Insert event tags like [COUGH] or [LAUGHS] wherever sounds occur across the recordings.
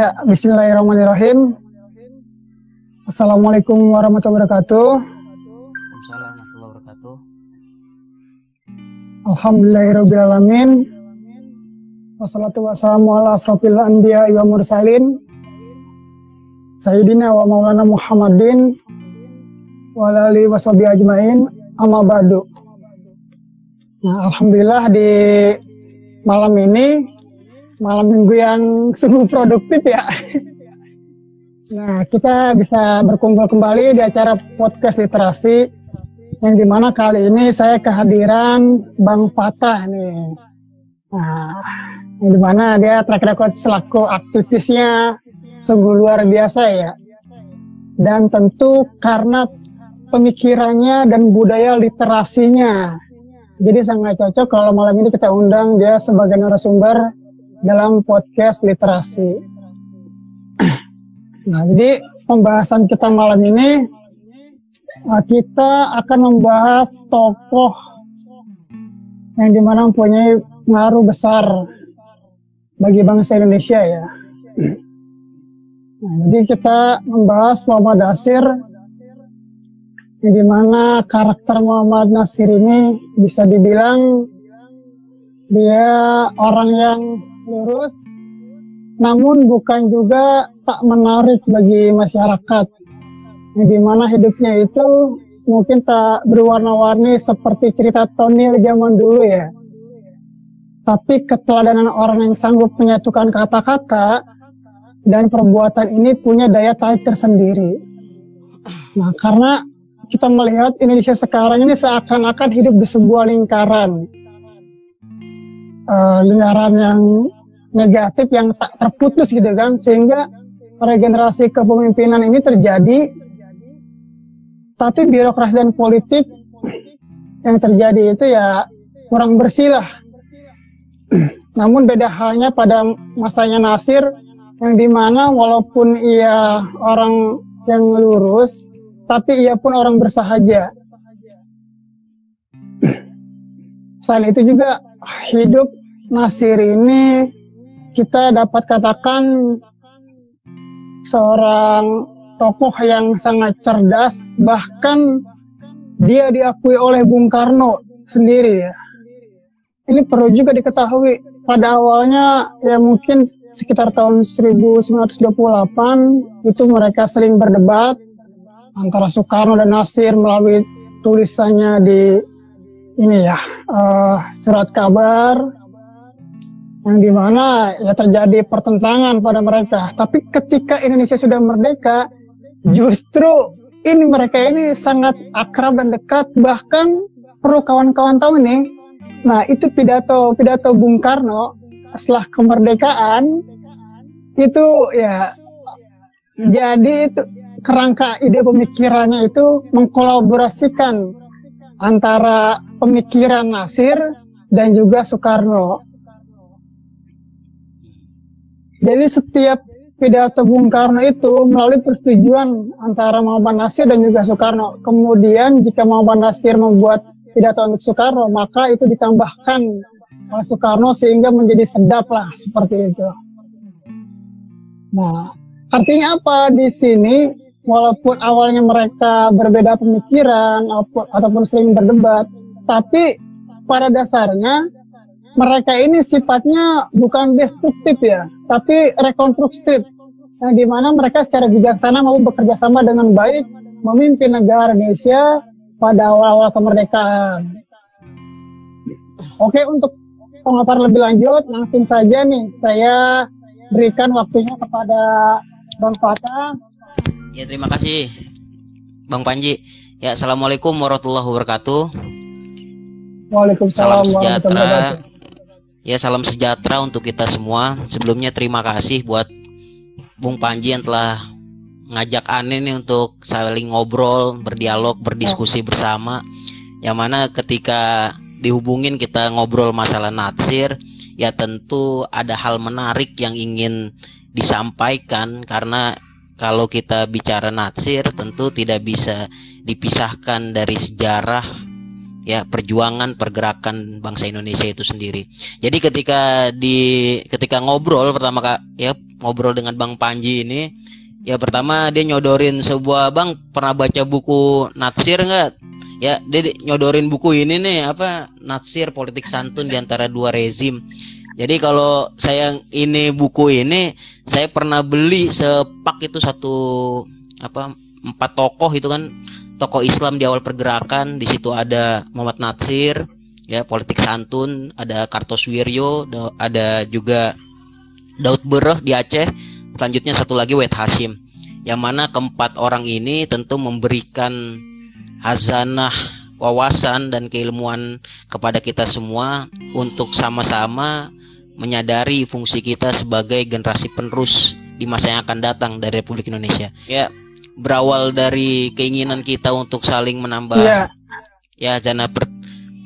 Ya, bismillahirrahmanirrahim. Assalamualaikum warahmatullahi wabarakatuh. Waalaikumsalam warahmatullahi wabarakatuh. Alhamdulillahirrahmanirrahim. Wassalatu wassalamu ala asrafil anbiya wa mursalin. Sayyidina wa maulana Muhammadin wa alihi washabi ajmain. Amma ba'du. Nah, alhamdulillah di malam ini malam minggu yang sungguh produktif ya. Nah, kita bisa berkumpul kembali di acara podcast literasi yang di mana kali ini saya kehadiran Bang Fatah nih. Nah, yang di mana dia track record selaku aktivisnya sungguh luar biasa ya. Dan tentu karena pemikirannya dan budaya literasinya. Jadi sangat cocok kalau malam ini kita undang dia sebagai narasumber dalam podcast literasi. Nah, jadi pembahasan kita malam ini uh, kita akan membahas tokoh yang di mana mempunyai pengaruh besar bagi bangsa Indonesia ya. Nah, jadi kita membahas Muhammad Nasir yang di mana karakter Muhammad Nasir ini bisa dibilang dia orang yang lurus, namun bukan juga tak menarik bagi masyarakat. Yang di mana hidupnya itu mungkin tak berwarna-warni seperti cerita Tony zaman dulu ya. Tapi keteladanan orang yang sanggup menyatukan kata-kata dan perbuatan ini punya daya tarik tersendiri. Nah, karena kita melihat Indonesia sekarang ini seakan-akan hidup di sebuah lingkaran. Uh, lingkaran yang negatif yang tak terputus gitu kan sehingga regenerasi kepemimpinan ini terjadi. Tapi birokrasi dan politik yang terjadi itu ya kurang bersih lah. [CLEARS THROAT] Namun beda halnya pada masanya Nasir yang di mana walaupun ia orang yang lurus tapi ia pun orang bersahaja. [CLEARS THROAT] Selain itu juga hidup Nasir ini kita dapat katakan seorang tokoh yang sangat cerdas bahkan dia diakui oleh Bung Karno sendiri ya. Ini perlu juga diketahui pada awalnya ya mungkin sekitar tahun 1928 itu mereka sering berdebat antara Soekarno dan Nasir melalui tulisannya di ini ya uh, surat kabar yang di mana ya terjadi pertentangan pada mereka. Tapi ketika Indonesia sudah merdeka, justru ini mereka ini sangat akrab dan dekat. Bahkan perlu kawan-kawan tahu nih, nah itu pidato pidato Bung Karno setelah kemerdekaan itu ya jadi itu kerangka ide pemikirannya itu mengkolaborasikan antara pemikiran Nasir dan juga Soekarno jadi setiap pidato Bung Karno itu melalui persetujuan antara Muhammad Nasir dan juga Soekarno. Kemudian jika Muhammad Nasir membuat pidato untuk Soekarno, maka itu ditambahkan oleh Soekarno sehingga menjadi sedap lah seperti itu. Nah, artinya apa di sini? Walaupun awalnya mereka berbeda pemikiran ataupun sering berdebat, tapi pada dasarnya mereka ini sifatnya bukan destruktif ya, tapi rekonstruktif. Yang di mana mereka secara bijaksana mau bekerja sama dengan baik memimpin negara Indonesia pada awal-awal kemerdekaan. Oke, untuk pemaparan lebih lanjut, langsung saja nih saya berikan waktunya kepada Bang Fata. Ya, terima kasih Bang Panji. Ya, Assalamualaikum warahmatullahi wabarakatuh. Waalaikumsalam Salam sejahtera Ya salam sejahtera untuk kita semua. Sebelumnya terima kasih buat Bung Panji yang telah ngajak Ane nih untuk saling ngobrol, berdialog, berdiskusi bersama. Yang mana ketika dihubungin kita ngobrol masalah natsir, ya tentu ada hal menarik yang ingin disampaikan karena kalau kita bicara natsir tentu tidak bisa dipisahkan dari sejarah ya perjuangan pergerakan bangsa Indonesia itu sendiri. Jadi ketika di ketika ngobrol pertama kak ya ngobrol dengan Bang Panji ini ya pertama dia nyodorin sebuah Bang pernah baca buku Natsir nggak? Ya dia nyodorin buku ini nih apa Natsir politik santun di antara dua rezim. Jadi kalau saya ini buku ini saya pernah beli sepak itu satu apa empat tokoh itu kan tokoh Islam di awal pergerakan di situ ada Muhammad Natsir ya politik santun ada Kartosuwiryo ada juga Daud Bereh di Aceh selanjutnya satu lagi Wet Hashim yang mana keempat orang ini tentu memberikan hazanah wawasan dan keilmuan kepada kita semua untuk sama-sama menyadari fungsi kita sebagai generasi penerus di masa yang akan datang dari Republik Indonesia. Ya, berawal dari keinginan kita untuk saling menambah yeah. ya jana per,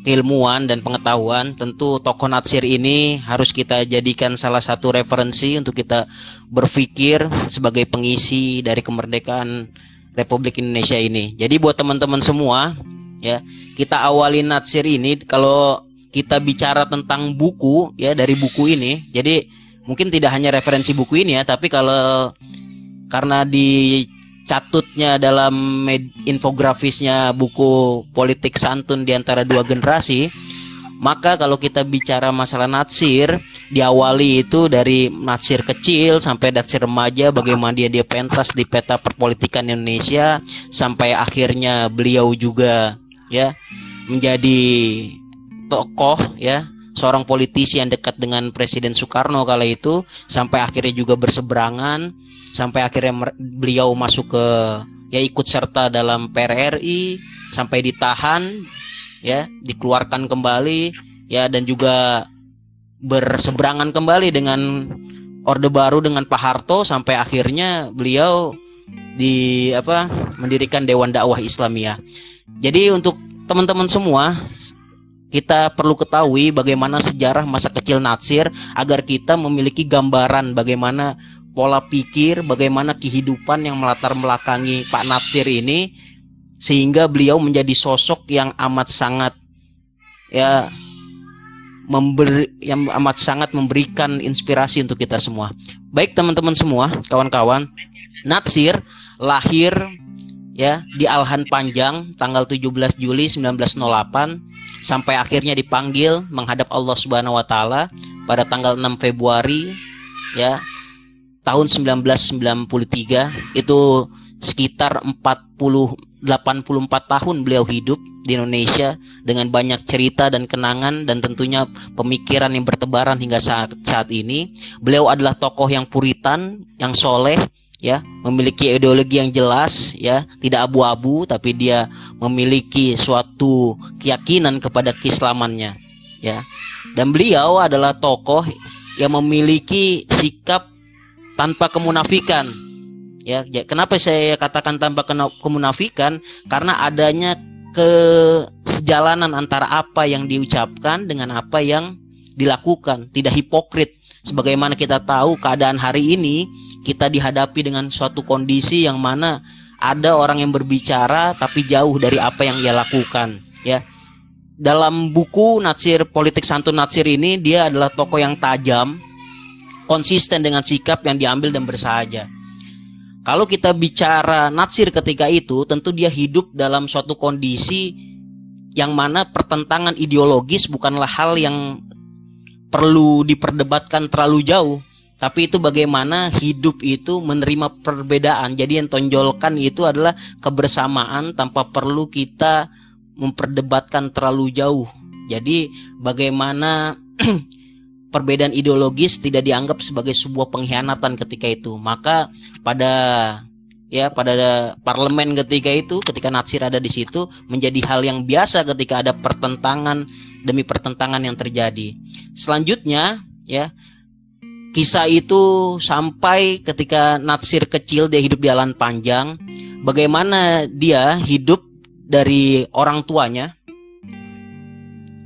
keilmuan dan pengetahuan tentu tokoh Natsir ini harus kita jadikan salah satu referensi untuk kita berpikir sebagai pengisi dari kemerdekaan Republik Indonesia ini. Jadi buat teman-teman semua ya, kita awali Natsir ini kalau kita bicara tentang buku ya dari buku ini. Jadi mungkin tidak hanya referensi buku ini ya, tapi kalau karena di catutnya dalam infografisnya buku politik santun di antara dua generasi maka kalau kita bicara masalah natsir diawali itu dari natsir kecil sampai natsir remaja bagaimana dia dia pentas di peta perpolitikan Indonesia sampai akhirnya beliau juga ya menjadi tokoh ya seorang politisi yang dekat dengan Presiden Soekarno kala itu sampai akhirnya juga berseberangan sampai akhirnya beliau masuk ke ya ikut serta dalam PRRI sampai ditahan ya dikeluarkan kembali ya dan juga berseberangan kembali dengan Orde Baru dengan Pak Harto sampai akhirnya beliau di apa mendirikan Dewan Dakwah Islamiyah. Jadi untuk teman-teman semua kita perlu ketahui bagaimana sejarah masa kecil Natsir agar kita memiliki gambaran bagaimana pola pikir, bagaimana kehidupan yang melatar belakangi Pak Natsir ini sehingga beliau menjadi sosok yang amat sangat ya memberi yang amat sangat memberikan inspirasi untuk kita semua. Baik teman-teman semua, kawan-kawan, Natsir lahir ya di Alhan Panjang tanggal 17 Juli 1908 sampai akhirnya dipanggil menghadap Allah Subhanahu wa taala pada tanggal 6 Februari ya tahun 1993 itu sekitar 40 84 tahun beliau hidup di Indonesia dengan banyak cerita dan kenangan dan tentunya pemikiran yang bertebaran hingga saat saat ini. Beliau adalah tokoh yang puritan, yang soleh, ya, memiliki ideologi yang jelas, ya, tidak abu-abu, tapi dia memiliki suatu keyakinan kepada keislamannya, ya. Dan beliau adalah tokoh yang memiliki sikap tanpa kemunafikan. Ya, kenapa saya katakan tanpa kemunafikan? Karena adanya kesejalanan antara apa yang diucapkan dengan apa yang dilakukan, tidak hipokrit. Sebagaimana kita tahu keadaan hari ini kita dihadapi dengan suatu kondisi yang mana ada orang yang berbicara tapi jauh dari apa yang ia lakukan, ya. Dalam buku Natsir Politik Santun Natsir ini dia adalah tokoh yang tajam, konsisten dengan sikap yang diambil dan bersahaja. Kalau kita bicara natsir ketika itu, tentu dia hidup dalam suatu kondisi yang mana pertentangan ideologis bukanlah hal yang perlu diperdebatkan terlalu jauh. Tapi itu bagaimana hidup itu menerima perbedaan. Jadi yang tonjolkan itu adalah kebersamaan tanpa perlu kita memperdebatkan terlalu jauh. Jadi bagaimana [CLEARS THROAT] perbedaan ideologis tidak dianggap sebagai sebuah pengkhianatan ketika itu. Maka pada ya pada parlemen ketika itu ketika Natsir ada di situ menjadi hal yang biasa ketika ada pertentangan demi pertentangan yang terjadi. Selanjutnya ya kisah itu sampai ketika Natsir kecil dia hidup di jalan panjang bagaimana dia hidup dari orang tuanya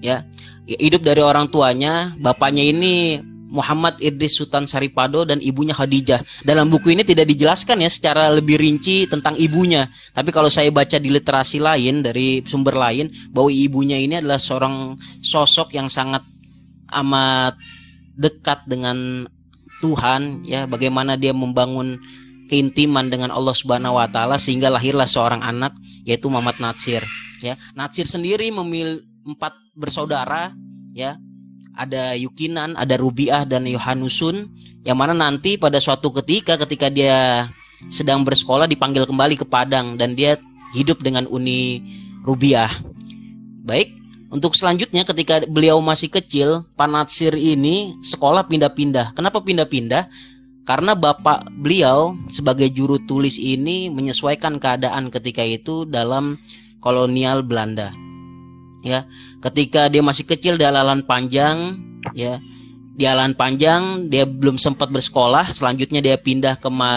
ya hidup dari orang tuanya, bapaknya ini Muhammad Idris Sultan Saripado dan ibunya Khadijah. Dalam buku ini tidak dijelaskan ya secara lebih rinci tentang ibunya. Tapi kalau saya baca di literasi lain dari sumber lain bahwa ibunya ini adalah seorang sosok yang sangat amat dekat dengan Tuhan ya bagaimana dia membangun keintiman dengan Allah Subhanahu wa taala sehingga lahirlah seorang anak yaitu Muhammad Natsir ya. Natsir sendiri memilih empat bersaudara ya ada Yukinan, ada Rubiah dan Yohanusun yang mana nanti pada suatu ketika ketika dia sedang bersekolah dipanggil kembali ke Padang dan dia hidup dengan Uni Rubiah. Baik, untuk selanjutnya ketika beliau masih kecil, Panatsir ini sekolah pindah-pindah. Kenapa pindah-pindah? Karena bapak beliau sebagai juru tulis ini menyesuaikan keadaan ketika itu dalam kolonial Belanda ya ketika dia masih kecil di alalan panjang ya di alalan panjang dia belum sempat bersekolah selanjutnya dia pindah ke Ma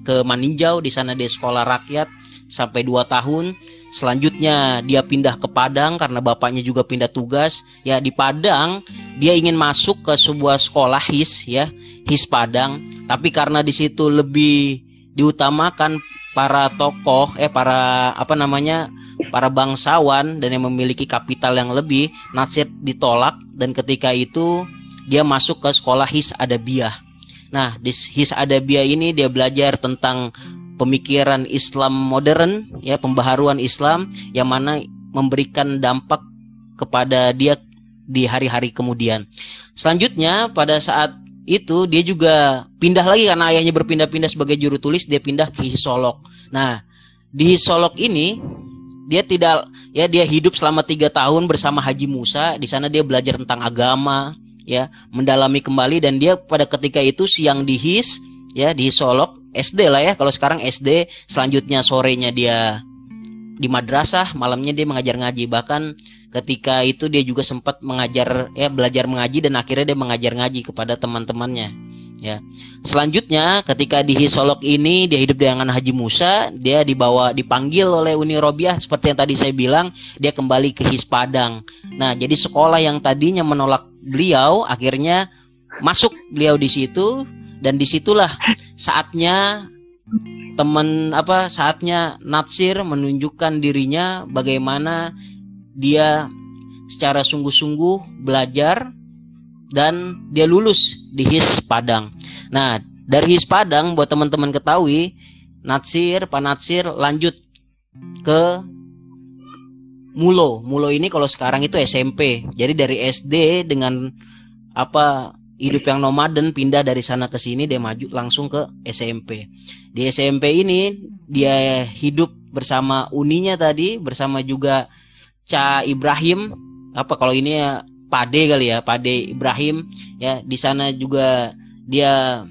ke Maninjau di sana dia sekolah rakyat sampai 2 tahun selanjutnya dia pindah ke Padang karena bapaknya juga pindah tugas. Ya di Padang dia ingin masuk ke sebuah sekolah his ya his Padang. Tapi karena di situ lebih diutamakan para tokoh eh para apa namanya para bangsawan dan yang memiliki kapital yang lebih, Natsir ditolak. Dan ketika itu dia masuk ke sekolah His Adabiyah. Nah, di His Adabiyah ini dia belajar tentang pemikiran Islam modern, ya pembaharuan Islam yang mana memberikan dampak kepada dia di hari-hari kemudian. Selanjutnya pada saat itu dia juga pindah lagi karena ayahnya berpindah-pindah sebagai juru tulis, dia pindah ke Hisolok. Nah, di Hisolok ini dia tidak ya dia hidup selama tiga tahun bersama Haji Musa di sana dia belajar tentang agama ya mendalami kembali dan dia pada ketika itu siang di his ya di Solok SD lah ya kalau sekarang SD selanjutnya sorenya dia di madrasah malamnya dia mengajar ngaji bahkan ketika itu dia juga sempat mengajar ya belajar mengaji dan akhirnya dia mengajar ngaji kepada teman-temannya ya. Selanjutnya ketika di Hisolok ini dia hidup dengan Haji Musa, dia dibawa dipanggil oleh Uni Robiah seperti yang tadi saya bilang, dia kembali ke His Padang. Nah, jadi sekolah yang tadinya menolak beliau akhirnya masuk beliau di situ dan di situlah saatnya teman apa saatnya Natsir menunjukkan dirinya bagaimana dia secara sungguh-sungguh belajar dan dia lulus di HIS Padang. Nah, dari HIS Padang buat teman-teman ketahui, Natsir, Pak Natsir lanjut ke Mulo. Mulo ini kalau sekarang itu SMP. Jadi dari SD dengan apa hidup yang nomaden pindah dari sana ke sini dia maju langsung ke SMP. Di SMP ini dia hidup bersama uninya tadi bersama juga Ca Ibrahim apa kalau ini ya Pade kali ya, Pade Ibrahim ya di sana juga dia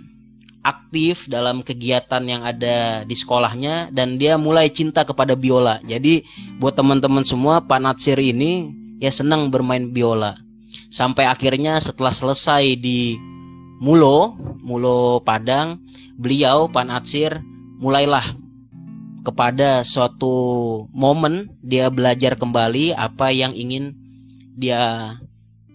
aktif dalam kegiatan yang ada di sekolahnya dan dia mulai cinta kepada biola. Jadi buat teman-teman semua Pak Natsir ini ya senang bermain biola. Sampai akhirnya setelah selesai di Mulo, Mulo Padang, beliau Pak Natsir mulailah kepada suatu momen dia belajar kembali apa yang ingin dia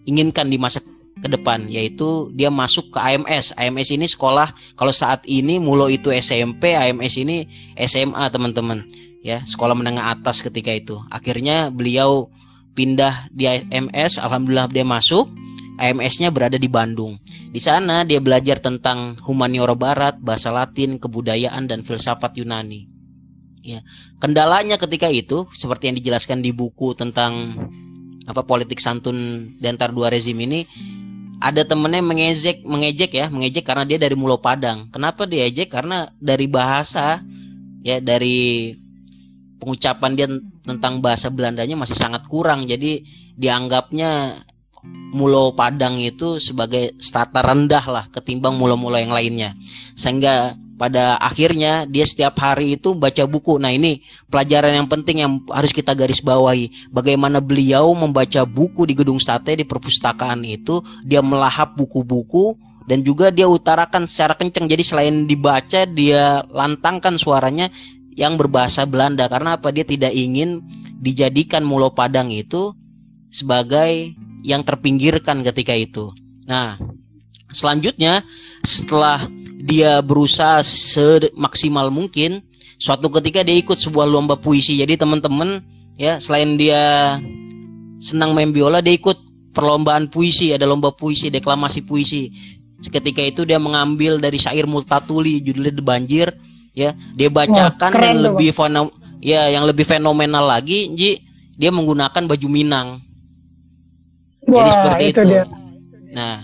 inginkan di masa ke depan yaitu dia masuk ke AMS. AMS ini sekolah kalau saat ini Mulo itu SMP, AMS ini SMA teman-teman ya, sekolah menengah atas ketika itu. Akhirnya beliau pindah di AMS, alhamdulillah dia masuk. AMS-nya berada di Bandung. Di sana dia belajar tentang humaniora barat, bahasa Latin, kebudayaan dan filsafat Yunani. Ya. Kendalanya ketika itu seperti yang dijelaskan di buku tentang apa politik santun di antara dua rezim ini ada temennya mengejek mengejek ya mengejek karena dia dari Mulo Padang kenapa dia ejek karena dari bahasa ya dari pengucapan dia tentang bahasa Belandanya masih sangat kurang jadi dianggapnya Mulo Padang itu sebagai starter rendah lah ketimbang mulo-mulo yang lainnya sehingga pada akhirnya dia setiap hari itu baca buku. Nah ini pelajaran yang penting yang harus kita garis bawahi. Bagaimana beliau membaca buku di gedung sate di perpustakaan itu, dia melahap buku-buku dan juga dia utarakan secara kencang. Jadi selain dibaca, dia lantangkan suaranya yang berbahasa Belanda. Karena apa? Dia tidak ingin dijadikan Mulo Padang itu sebagai yang terpinggirkan ketika itu. Nah, selanjutnya setelah dia berusaha semaksimal mungkin suatu ketika dia ikut sebuah lomba puisi jadi teman-teman ya selain dia senang main biola dia ikut perlombaan puisi ada lomba puisi deklamasi puisi Seketika itu dia mengambil dari syair Multatuli judulnya The Banjir ya dia bacakan Wah, dan lebih fenom ya yang lebih fenomenal lagi Ji dia menggunakan baju Minang Wah, jadi seperti itu, itu. Dia. nah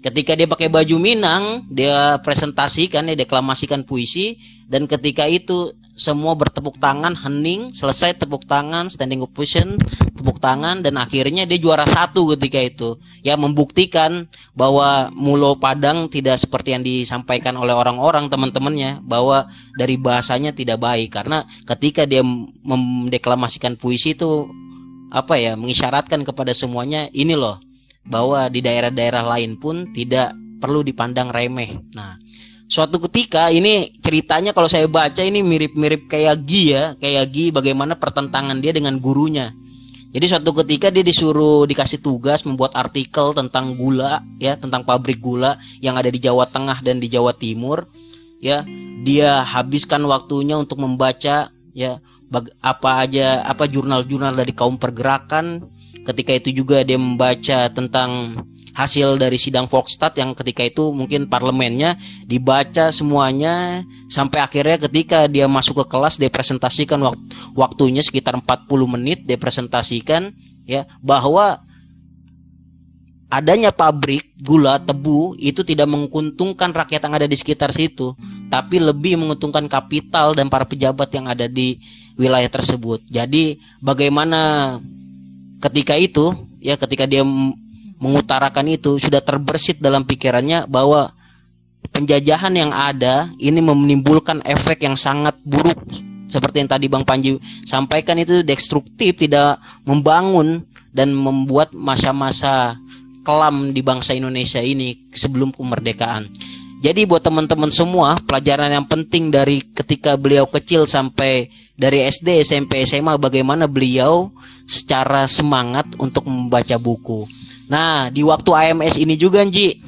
ketika dia pakai baju Minang dia presentasikan dia deklamasikan puisi dan ketika itu semua bertepuk tangan hening selesai tepuk tangan standing ovation tepuk tangan dan akhirnya dia juara satu ketika itu. Ya membuktikan bahwa Mulo Padang tidak seperti yang disampaikan oleh orang-orang teman-temannya bahwa dari bahasanya tidak baik. Karena ketika dia mendeklamasikan puisi itu apa ya mengisyaratkan kepada semuanya ini loh bahwa di daerah-daerah lain pun tidak perlu dipandang remeh. Nah suatu ketika ini ceritanya kalau saya baca ini mirip-mirip kayak Gi ya, kayak Gi bagaimana pertentangan dia dengan gurunya. Jadi suatu ketika dia disuruh dikasih tugas membuat artikel tentang gula ya, tentang pabrik gula yang ada di Jawa Tengah dan di Jawa Timur. Ya, dia habiskan waktunya untuk membaca ya apa aja apa jurnal-jurnal dari kaum pergerakan. Ketika itu juga dia membaca tentang hasil dari sidang Volkstat yang ketika itu mungkin parlemennya dibaca semuanya sampai akhirnya ketika dia masuk ke kelas dia presentasikan wakt waktunya sekitar 40 menit dia presentasikan ya bahwa adanya pabrik gula tebu itu tidak menguntungkan rakyat yang ada di sekitar situ tapi lebih menguntungkan kapital dan para pejabat yang ada di wilayah tersebut. Jadi bagaimana ketika itu ya ketika dia mengutarakan itu sudah terbersit dalam pikirannya bahwa penjajahan yang ada ini menimbulkan efek yang sangat buruk seperti yang tadi Bang Panji sampaikan itu destruktif tidak membangun dan membuat masa-masa kelam di bangsa Indonesia ini sebelum kemerdekaan. Jadi buat teman-teman semua, pelajaran yang penting dari ketika beliau kecil sampai dari SD, SMP, SMA bagaimana beliau secara semangat untuk membaca buku. Nah, di waktu AMS ini juga, Ji,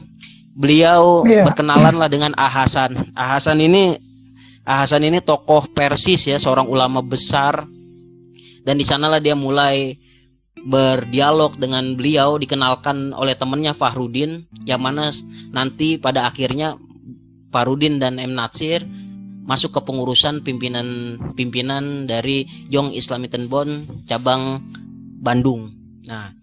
beliau yeah. berkenalan lah dengan Ahasan. Ahasan ini Ahasan ini tokoh Persis ya, seorang ulama besar. Dan di sanalah dia mulai berdialog dengan beliau dikenalkan oleh temannya Fahrudin yang mana nanti pada akhirnya Fahrudin dan M. Natsir masuk ke pengurusan pimpinan pimpinan dari Young Islamic Bond cabang Bandung. Nah,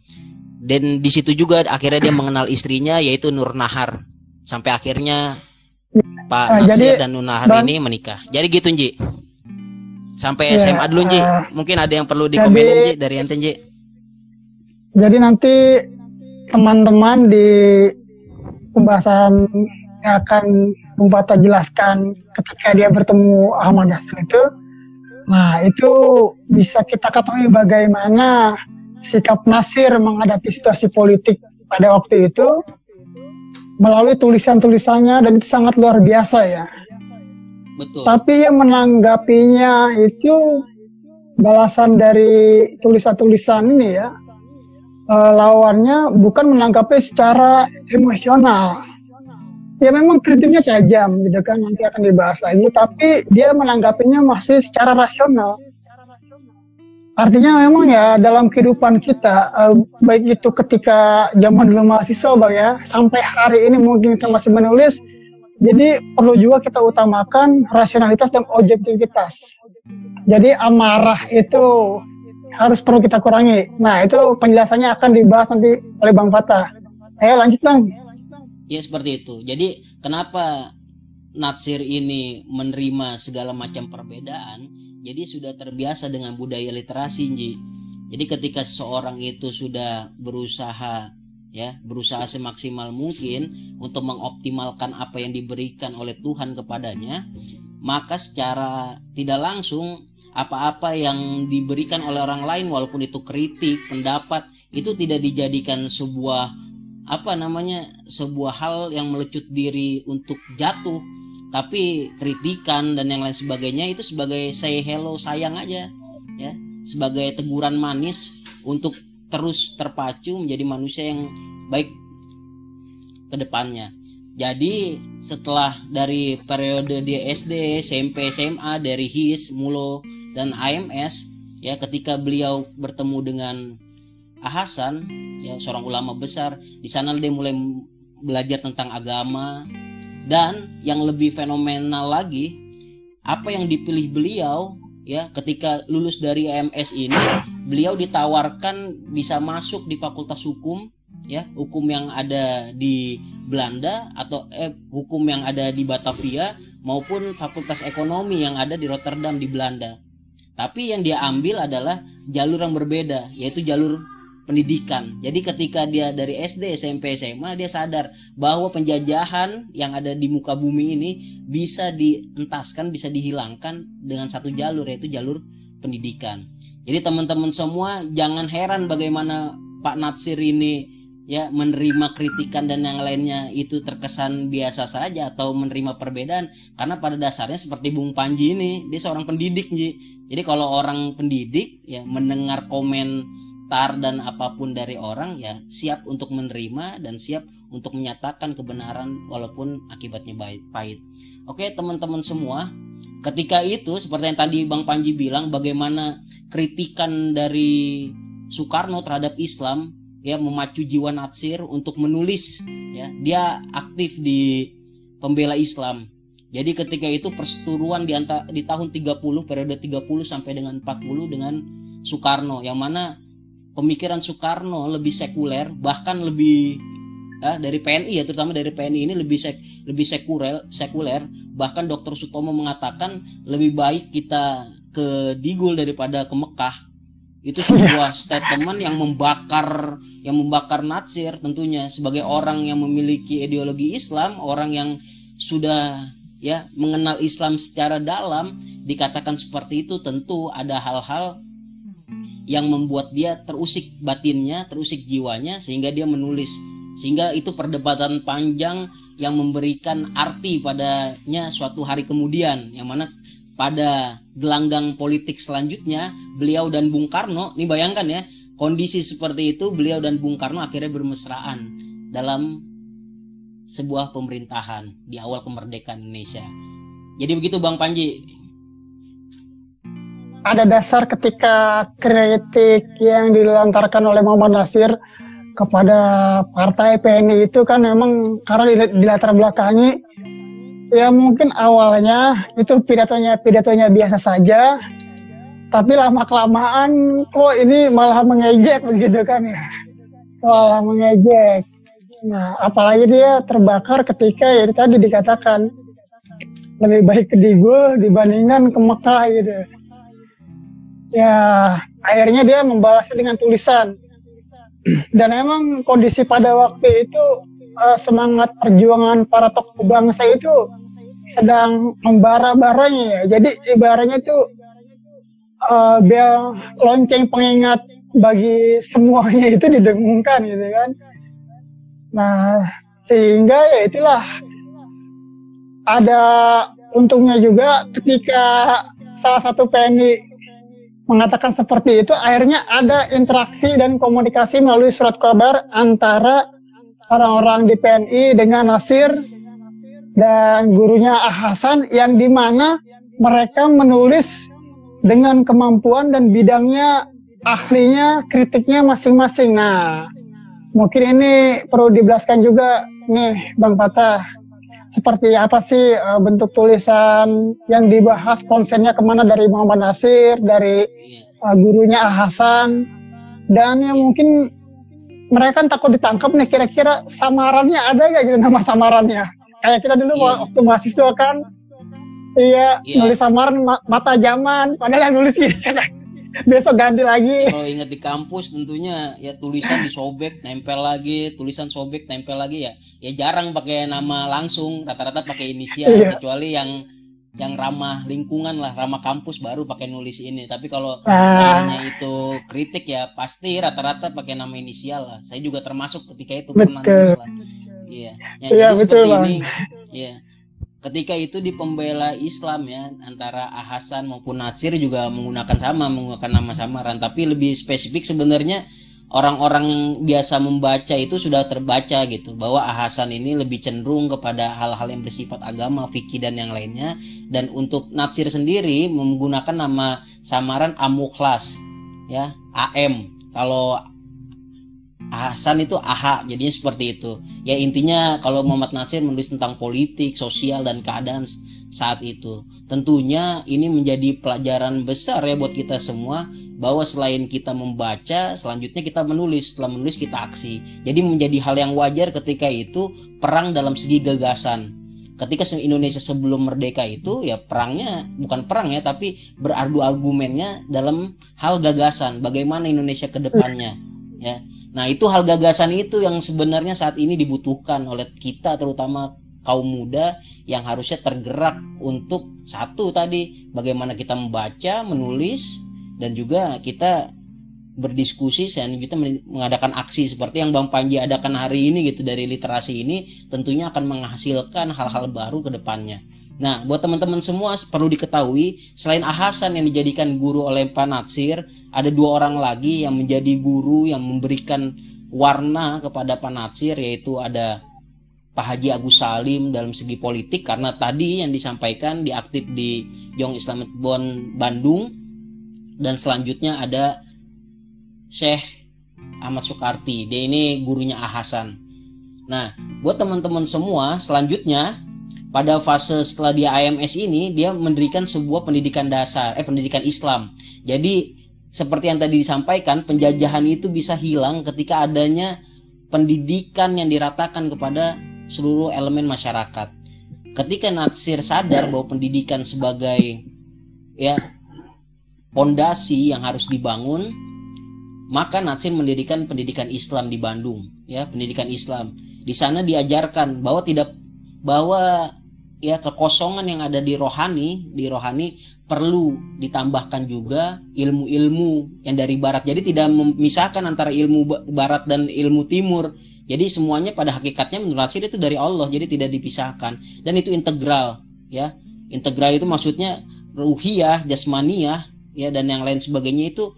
dan di situ juga akhirnya dia mengenal istrinya yaitu Nur Nahar. Sampai akhirnya Pak uh, jadi, dan Nur Nahar bang, ini menikah. Jadi gitu Nji. Sampai ya, SMA dulu Nji. uh, mungkin ada yang perlu dikomenin Nji dari ente Nji. Jadi nanti teman-teman di pembahasan yang akan Bata jelaskan ketika dia bertemu Ahmad Hasan itu nah itu bisa kita ketahui bagaimana sikap Nasir menghadapi situasi politik pada waktu itu melalui tulisan-tulisannya dan itu sangat luar biasa ya. Betul. Tapi yang menanggapinya itu balasan dari tulisan-tulisan ini ya e, lawannya bukan menanggapi secara emosional. Ya memang kritiknya tajam gitu kan nanti akan dibahas lagi tapi dia menanggapinya masih secara rasional Artinya memang ya dalam kehidupan kita, uh, baik itu ketika zaman dulu mahasiswa bang ya, sampai hari ini mungkin kita masih menulis, jadi perlu juga kita utamakan rasionalitas dan objektivitas. Jadi amarah itu harus perlu kita kurangi. Nah itu penjelasannya akan dibahas nanti oleh Bang Fatah. Ayo lanjut Bang. Ya seperti itu. Jadi kenapa Natsir ini menerima segala macam perbedaan? jadi sudah terbiasa dengan budaya literasi Nji. Jadi ketika seorang itu sudah berusaha ya, berusaha semaksimal mungkin untuk mengoptimalkan apa yang diberikan oleh Tuhan kepadanya, maka secara tidak langsung apa-apa yang diberikan oleh orang lain walaupun itu kritik, pendapat itu tidak dijadikan sebuah apa namanya sebuah hal yang melecut diri untuk jatuh tapi kritikan dan yang lain sebagainya itu sebagai say hello sayang aja ya sebagai teguran manis untuk terus terpacu menjadi manusia yang baik ke depannya. Jadi setelah dari periode dia SD, SMP, SMA, dari HIS, MULO, dan AMS, ya ketika beliau bertemu dengan Ahasan, ya seorang ulama besar, di sana dia mulai belajar tentang agama dan yang lebih fenomenal lagi, apa yang dipilih beliau ya ketika lulus dari AMS ini, beliau ditawarkan bisa masuk di Fakultas Hukum ya hukum yang ada di Belanda atau eh, hukum yang ada di Batavia maupun fakultas ekonomi yang ada di Rotterdam di Belanda. Tapi yang dia ambil adalah jalur yang berbeda, yaitu jalur pendidikan. Jadi ketika dia dari SD, SMP, SMA, dia sadar bahwa penjajahan yang ada di muka bumi ini bisa dientaskan, bisa dihilangkan dengan satu jalur, yaitu jalur pendidikan. Jadi teman-teman semua jangan heran bagaimana Pak Natsir ini ya menerima kritikan dan yang lainnya itu terkesan biasa saja atau menerima perbedaan karena pada dasarnya seperti Bung Panji ini dia seorang pendidik. Jadi kalau orang pendidik ya mendengar komentar dan apa pun dari orang ya siap untuk menerima dan siap untuk menyatakan kebenaran walaupun akibatnya baik pahit. Oke teman-teman semua, ketika itu seperti yang tadi Bang Panji bilang bagaimana kritikan dari Soekarno terhadap Islam ya memacu jiwa Natsir untuk menulis ya dia aktif di pembela Islam jadi ketika itu perseturuan di, anta, di tahun 30 periode 30 sampai dengan 40 dengan Soekarno yang mana pemikiran Soekarno lebih sekuler bahkan lebih eh, dari PNI ya terutama dari PNI ini lebih sek, lebih sekuler sekuler. Bahkan Dr. Sutomo mengatakan lebih baik kita ke Digul daripada ke Mekah. Itu [LAUGHS] sebuah statement yang membakar yang membakar Natsir tentunya. Sebagai orang yang memiliki ideologi Islam orang yang sudah ya mengenal Islam secara dalam dikatakan seperti itu tentu ada hal-hal yang membuat dia terusik batinnya terusik jiwanya sehingga dia menulis. Sehingga itu perdebatan panjang yang memberikan arti padanya suatu hari kemudian yang mana pada gelanggang politik selanjutnya beliau dan Bung Karno ini bayangkan ya kondisi seperti itu beliau dan Bung Karno akhirnya bermesraan dalam sebuah pemerintahan di awal kemerdekaan Indonesia. Jadi begitu Bang Panji ada dasar ketika kritik yang dilontarkan oleh Muhammad Nasir kepada partai PNI itu kan memang karena di, di latar belakangi ya mungkin awalnya itu pidatonya pidatonya biasa saja tapi lama kelamaan kok ini malah mengejek begitu kan ya. Malah mengejek. Nah apalagi dia terbakar ketika ya tadi dikatakan lebih baik ke Digul dibandingkan ke Mekah gitu ya akhirnya dia membalasnya dengan tulisan dan emang kondisi pada waktu itu uh, semangat perjuangan para tokoh bangsa itu sedang membara-baranya ya. Jadi ibaratnya itu uh, bel lonceng pengingat bagi semuanya itu didengungkan gitu kan. Nah, sehingga ya itulah ada untungnya juga ketika salah satu PNI mengatakan seperti itu, akhirnya ada interaksi dan komunikasi melalui surat kabar antara orang-orang di PNI dengan Nasir dan gurunya Ahasan yang di mana mereka menulis dengan kemampuan dan bidangnya ahlinya kritiknya masing-masing. Nah, mungkin ini perlu dijelaskan juga nih Bang Patah seperti apa sih uh, bentuk tulisan yang dibahas konsennya ke mana dari Muhammad Nasir, dari uh, gurunya Ahasan dan yang mungkin mereka kan takut ditangkap nih kira-kira samarannya ada gak gitu nama samarannya? kayak kita dulu yeah. waktu mahasiswa kan iya yeah. nulis samaran mata zaman padahal yang nulis gitu [LAUGHS] besok ganti lagi kalau ingat di kampus tentunya ya tulisan disobek nempel lagi tulisan sobek nempel lagi ya ya jarang pakai nama langsung rata-rata pakai inisial yeah. kecuali yang yang ramah lingkungan lah ramah kampus baru pakai nulis ini tapi kalau ah. itu kritik ya pasti rata-rata pakai nama inisial lah saya juga termasuk ketika itu betul. pernah nulis lah Iya. Ya, ya betul, seperti bang. ini. Iya. Ketika itu di pembela Islam ya antara Ahasan maupun Natsir juga menggunakan sama menggunakan nama samaran tapi lebih spesifik sebenarnya orang-orang biasa membaca itu sudah terbaca gitu bahwa Ahasan ini lebih cenderung kepada hal-hal yang bersifat agama, fikih dan yang lainnya. Dan untuk Natsir sendiri menggunakan nama samaran Amukhlas ya AM kalau Hasan itu aha jadinya seperti itu ya intinya kalau Muhammad Nasir menulis tentang politik sosial dan keadaan saat itu tentunya ini menjadi pelajaran besar ya buat kita semua bahwa selain kita membaca, selanjutnya kita menulis. Setelah menulis kita aksi. Jadi menjadi hal yang wajar ketika itu perang dalam segi gagasan. Ketika Indonesia sebelum merdeka itu ya perangnya bukan perang ya tapi beradu argumennya dalam hal gagasan bagaimana Indonesia ke depannya ya. Nah, itu hal gagasan itu yang sebenarnya saat ini dibutuhkan oleh kita terutama kaum muda yang harusnya tergerak untuk satu tadi bagaimana kita membaca, menulis, dan juga kita berdiskusi kita mengadakan aksi seperti yang Bang Panji adakan hari ini gitu dari literasi ini tentunya akan menghasilkan hal-hal baru ke depannya. Nah, buat teman-teman semua perlu diketahui selain Ahasan yang dijadikan guru oleh Pak Natsir, ada dua orang lagi yang menjadi guru yang memberikan warna kepada Pak Natsir yaitu ada Pak Haji Agus Salim dalam segi politik karena tadi yang disampaikan diaktif di Young Islamic Bond Bandung. Dan selanjutnya ada Syekh Ahmad Soekarti. Dia ini gurunya Ahasan. Nah buat teman-teman semua selanjutnya pada fase setelah dia AMS ini dia mendirikan sebuah pendidikan dasar eh pendidikan Islam jadi seperti yang tadi disampaikan penjajahan itu bisa hilang ketika adanya pendidikan yang diratakan kepada seluruh elemen masyarakat ketika Natsir sadar bahwa pendidikan sebagai ya pondasi yang harus dibangun, maka Natsir mendirikan pendidikan Islam di Bandung, ya, pendidikan Islam. Di sana diajarkan bahwa tidak bahwa ya kekosongan yang ada di rohani, di rohani perlu ditambahkan juga ilmu-ilmu yang dari barat. Jadi tidak memisahkan antara ilmu barat dan ilmu timur. Jadi semuanya pada hakikatnya menurut Natsir itu dari Allah, jadi tidak dipisahkan dan itu integral, ya. Integral itu maksudnya ruhiyah, jasmaniyah, ya dan yang lain sebagainya itu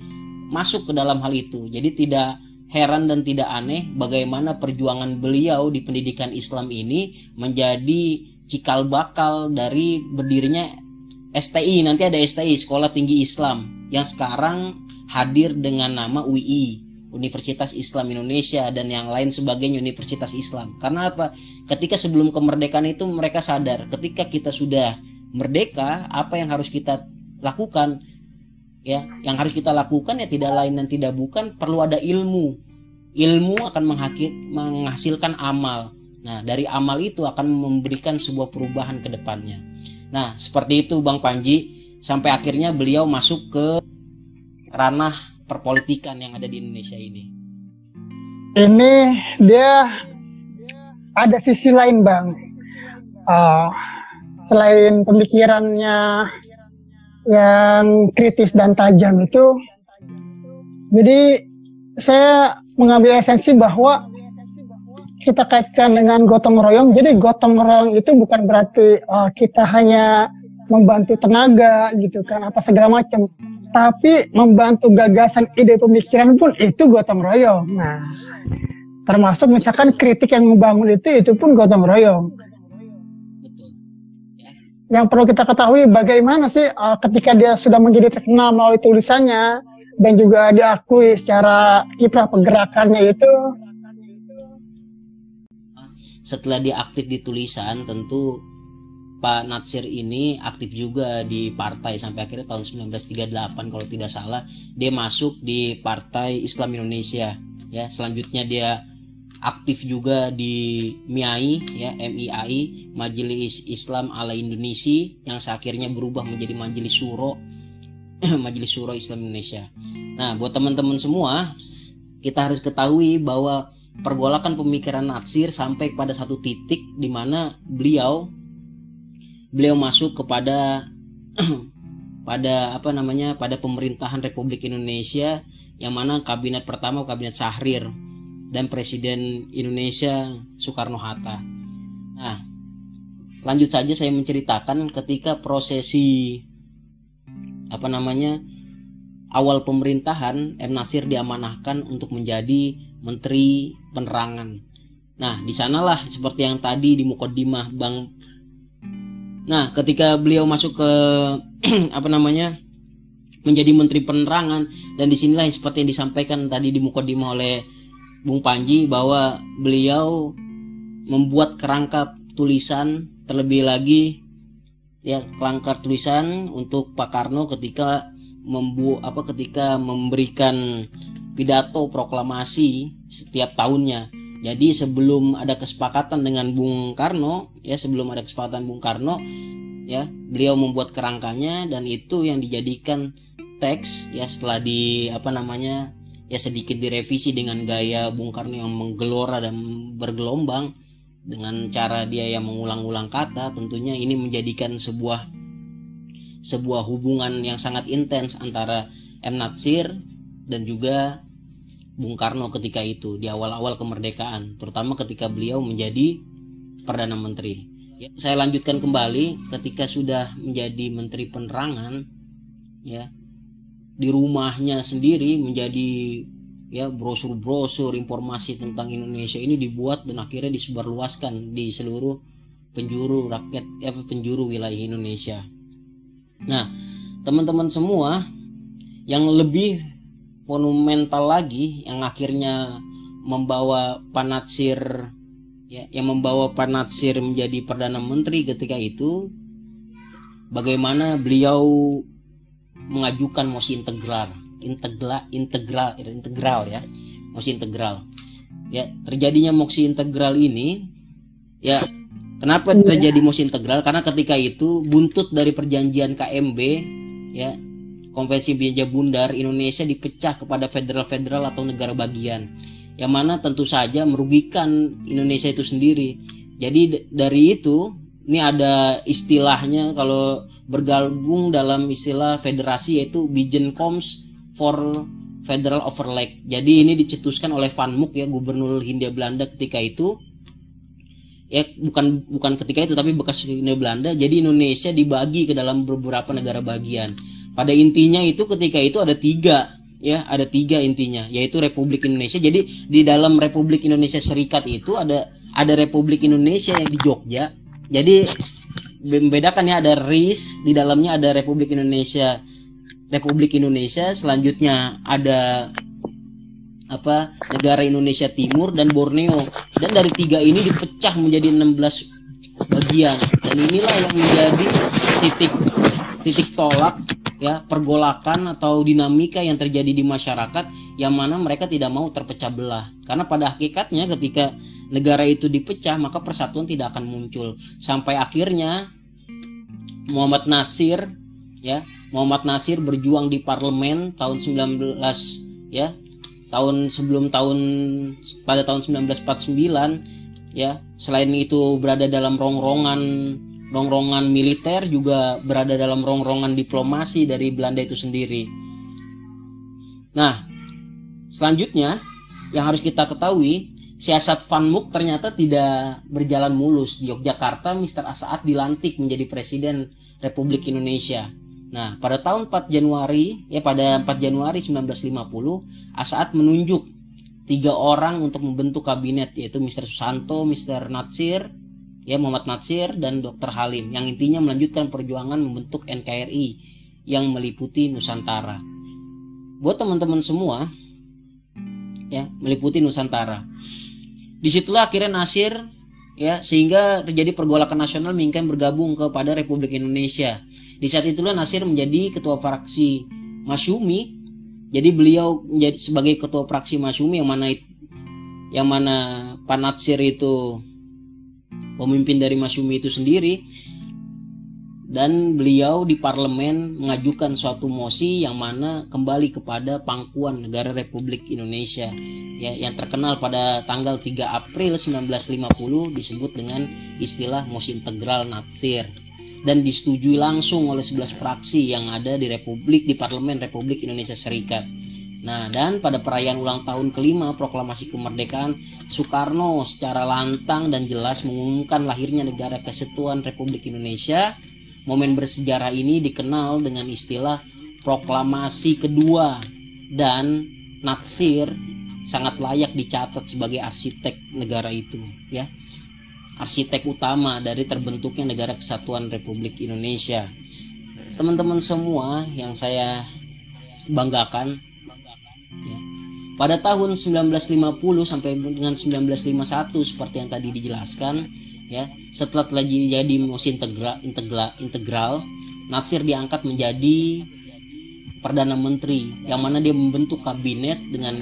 masuk ke dalam hal itu. Jadi tidak heran dan tidak aneh bagaimana perjuangan beliau di pendidikan Islam ini menjadi cikal bakal dari berdirinya STI. Nanti ada STI, Sekolah Tinggi Islam, yang sekarang hadir dengan nama UI, Universitas Islam Indonesia dan yang lain sebagainya Universitas Islam. Karena apa? Ketika sebelum kemerdekaan itu mereka sadar, ketika kita sudah merdeka, apa yang harus kita lakukan? ya yang harus kita lakukan ya tidak lain dan tidak bukan perlu ada ilmu ilmu akan menghasilkan amal nah dari amal itu akan memberikan sebuah perubahan ke depannya. Nah seperti itu Bang Panji. Sampai akhirnya beliau masuk ke ranah perpolitikan yang ada di Indonesia ini. Ini dia ada sisi lain Bang. Uh, selain pemikirannya yang kritis dan tajam itu jadi saya mengambil esensi bahwa kita kaitkan dengan gotong royong. Jadi gotong royong itu bukan berarti uh, kita hanya membantu tenaga gitu kan apa segala macam. Tapi membantu gagasan ide pemikiran pun itu gotong royong. Nah termasuk misalkan kritik yang membangun itu itu pun gotong royong. Yang perlu kita ketahui bagaimana sih uh, ketika dia sudah menjadi terkenal melalui tulisannya dan juga diakui secara kiprah pergerakannya itu setelah dia aktif di tulisan tentu Pak Natsir ini aktif juga di partai sampai akhirnya tahun 1938 kalau tidak salah dia masuk di Partai Islam Indonesia ya selanjutnya dia aktif juga di MIAI ya MIAI Majelis Islam ala Indonesia yang akhirnya berubah menjadi Majelis Suro [CLEARS THROAT] Majelis Suro Islam Indonesia. Nah, buat teman-teman semua, kita harus ketahui bahwa pergolakan pemikiran Natsir sampai pada satu titik di mana beliau beliau masuk kepada [CLEARS THROAT] pada apa namanya pada pemerintahan Republik Indonesia yang mana kabinet pertama kabinet Sahrir dan Presiden Indonesia Soekarno Hatta. Nah, lanjut saja saya menceritakan ketika prosesi apa namanya awal pemerintahan M Nasir diamanahkan untuk menjadi Menteri Penerangan. Nah, di sanalah seperti yang tadi di Mukodimah Bang Nah, ketika beliau masuk ke [CLEARS THROAT] apa namanya? menjadi menteri penerangan dan di sinilah yang seperti yang disampaikan tadi di Mukodimah oleh Bung Panji bahwa beliau membuat kerangka tulisan terlebih lagi ya kerangka tulisan untuk Pak Karno ketika membu apa ketika memberikan pidato proklamasi setiap tahunnya. Jadi sebelum ada kesepakatan dengan Bung Karno, ya sebelum ada kesepakatan Bung Karno, ya beliau membuat kerangkanya dan itu yang dijadikan teks ya setelah di apa namanya ya sedikit direvisi dengan gaya Bung Karno yang menggelora dan bergelombang dengan cara dia yang mengulang-ulang kata tentunya ini menjadikan sebuah sebuah hubungan yang sangat intens antara M Natsir dan juga Bung Karno ketika itu di awal-awal kemerdekaan terutama ketika beliau menjadi perdana menteri ya, saya lanjutkan kembali ketika sudah menjadi menteri penerangan ya di rumahnya sendiri menjadi ya brosur-brosur informasi tentang Indonesia ini dibuat dan akhirnya disebarluaskan di seluruh penjuru rakyat ya, penjuru wilayah Indonesia. Nah, teman-teman semua yang lebih monumental lagi yang akhirnya membawa Panatsir ya yang membawa Panatsir menjadi perdana menteri ketika itu bagaimana beliau mengajukan mosi integral integral integral integral ya mosi integral. Ya terjadinya mosi integral ini ya kenapa terjadi mosi integral? Karena ketika itu buntut dari perjanjian KMB ya konvensi biaya bundar Indonesia dipecah kepada federal-federal atau negara bagian yang mana tentu saja merugikan Indonesia itu sendiri jadi dari itu ini ada istilahnya kalau bergabung dalam istilah federasi yaitu Coms for Federal Overleg. Jadi ini dicetuskan oleh Van Mook ya gubernur Hindia Belanda ketika itu. Ya bukan bukan ketika itu tapi bekas Hindia Belanda. Jadi Indonesia dibagi ke dalam beberapa negara bagian. Pada intinya itu ketika itu ada tiga ya ada tiga intinya yaitu Republik Indonesia. Jadi di dalam Republik Indonesia Serikat itu ada ada Republik Indonesia yang di Jogja. Jadi membedakan ya ada RIS di dalamnya ada Republik Indonesia Republik Indonesia selanjutnya ada apa negara Indonesia Timur dan Borneo dan dari tiga ini dipecah menjadi 16 bagian dan inilah yang menjadi titik titik tolak ya pergolakan atau dinamika yang terjadi di masyarakat yang mana mereka tidak mau terpecah belah. Karena pada hakikatnya ketika negara itu dipecah maka persatuan tidak akan muncul. Sampai akhirnya Muhammad Nasir ya Muhammad Nasir berjuang di parlemen tahun 19 ya tahun sebelum tahun pada tahun 1949 ya selain itu berada dalam rongrongan rongrongan militer juga berada dalam rongrongan diplomasi dari Belanda itu sendiri nah selanjutnya yang harus kita ketahui siasat Van Mook ternyata tidak berjalan mulus. Di Yogyakarta, Mr. Asaat dilantik menjadi Presiden Republik Indonesia. Nah, pada tahun 4 Januari, ya pada 4 Januari 1950, Asaat menunjuk tiga orang untuk membentuk kabinet, yaitu Mr. Susanto, Mr. Natsir, ya Muhammad Natsir, dan Dr. Halim, yang intinya melanjutkan perjuangan membentuk NKRI yang meliputi Nusantara. Buat teman-teman semua, ya meliputi Nusantara di situlah akhirnya Nasir ya sehingga terjadi pergolakan nasional menginginkan bergabung kepada Republik Indonesia. Di saat itulah Nasir menjadi ketua fraksi Masyumi. Jadi beliau menjadi sebagai ketua fraksi Masyumi yang mana yang mana Pak Natsir itu pemimpin dari Masyumi itu sendiri. Dan beliau di parlemen mengajukan suatu mosi yang mana kembali kepada pangkuan negara Republik Indonesia. Ya yang terkenal pada tanggal 3 April 1950 disebut dengan istilah mosi integral Natsir. Dan disetujui langsung oleh 11 fraksi yang ada di Republik di Parlemen Republik Indonesia Serikat. Nah, dan pada perayaan ulang tahun kelima proklamasi kemerdekaan, Soekarno secara lantang dan jelas mengumumkan lahirnya negara kesatuan Republik Indonesia. Momen bersejarah ini dikenal dengan istilah proklamasi kedua. Dan Natsir sangat layak dicatat sebagai arsitek negara itu ya. Arsitek utama dari terbentuknya negara kesatuan Republik Indonesia. Teman-teman semua yang saya banggakan ya, pada tahun 1950 sampai dengan 1951 seperti yang tadi dijelaskan ya setelah telah jadi musim integral integral integral Natsir diangkat menjadi perdana menteri yang mana dia membentuk kabinet dengan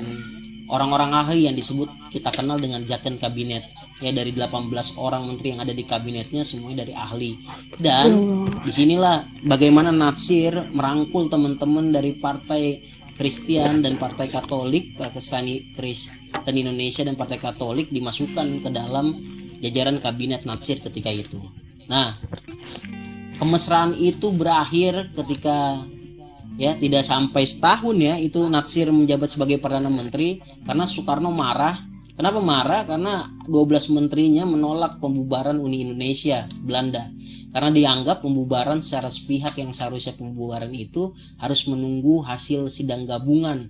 orang-orang ahli yang disebut kita kenal dengan Jaken Kabinet. Ya dari 18 orang menteri yang ada di kabinetnya semuanya dari ahli. Dan di sinilah bagaimana Natsir merangkul teman-teman dari partai Kristen dan partai Katolik Kristen Kristen Indonesia dan partai Katolik dimasukkan ke dalam jajaran kabinet Natsir ketika itu. Nah kemesraan itu berakhir ketika ya tidak sampai setahun ya itu Natsir menjabat sebagai perdana menteri karena Soekarno marah kenapa marah? Karena 12 menterinya menolak pembubaran Uni Indonesia Belanda. Karena dianggap pembubaran secara sepihak yang seharusnya pembubaran itu harus menunggu hasil sidang gabungan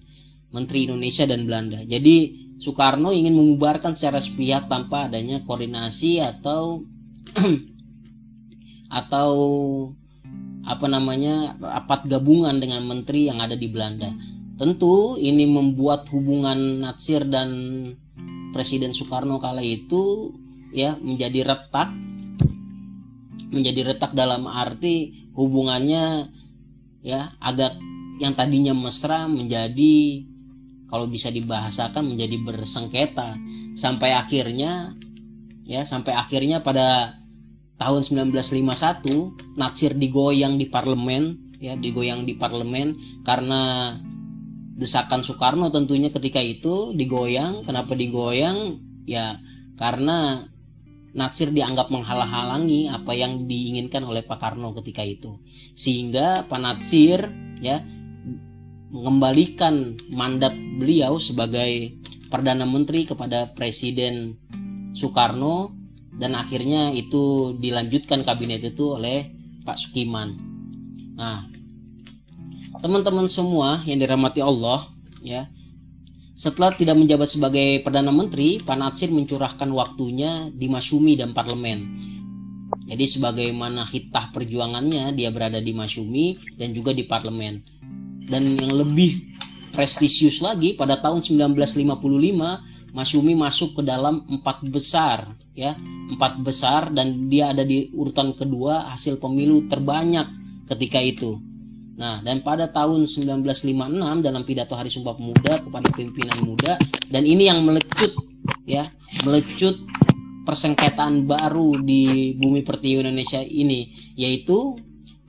Menteri Indonesia dan Belanda. Jadi Soekarno ingin membubarkan secara sepihak tanpa adanya koordinasi atau [CLEARS THROAT] atau apa namanya rapat gabungan dengan menteri yang ada di Belanda. Tentu ini membuat hubungan Natsir dan Presiden Soekarno kala itu ya menjadi retak. Menjadi retak dalam arti hubungannya ya agak yang tadinya mesra menjadi kalau bisa dibahasakan menjadi bersengketa. Sampai akhirnya ya sampai akhirnya pada tahun 1951 Natsir digoyang di parlemen ya digoyang di parlemen karena desakan Soekarno tentunya ketika itu digoyang. Kenapa digoyang? Ya karena Natsir dianggap menghalang-halangi apa yang diinginkan oleh Pak Karno ketika itu. Sehingga Pak Natsir ya mengembalikan mandat beliau sebagai perdana menteri kepada Presiden Soekarno dan akhirnya itu dilanjutkan kabinet itu oleh Pak Sukiman. Nah, teman-teman semua yang dirahmati Allah, ya, setelah tidak menjabat sebagai perdana menteri, Pak Natsir mencurahkan waktunya di Masyumi dan parlemen. Jadi sebagaimana hitah perjuangannya, dia berada di Masyumi dan juga di parlemen. Dan yang lebih prestisius lagi, pada tahun 1955 Masyumi masuk ke dalam empat besar ya empat besar dan dia ada di urutan kedua hasil pemilu terbanyak ketika itu nah dan pada tahun 1956 dalam pidato Hari Sumpah Pemuda kepada pimpinan muda dan ini yang melecut ya melecut persengketaan baru di bumi pertiwi Indonesia ini yaitu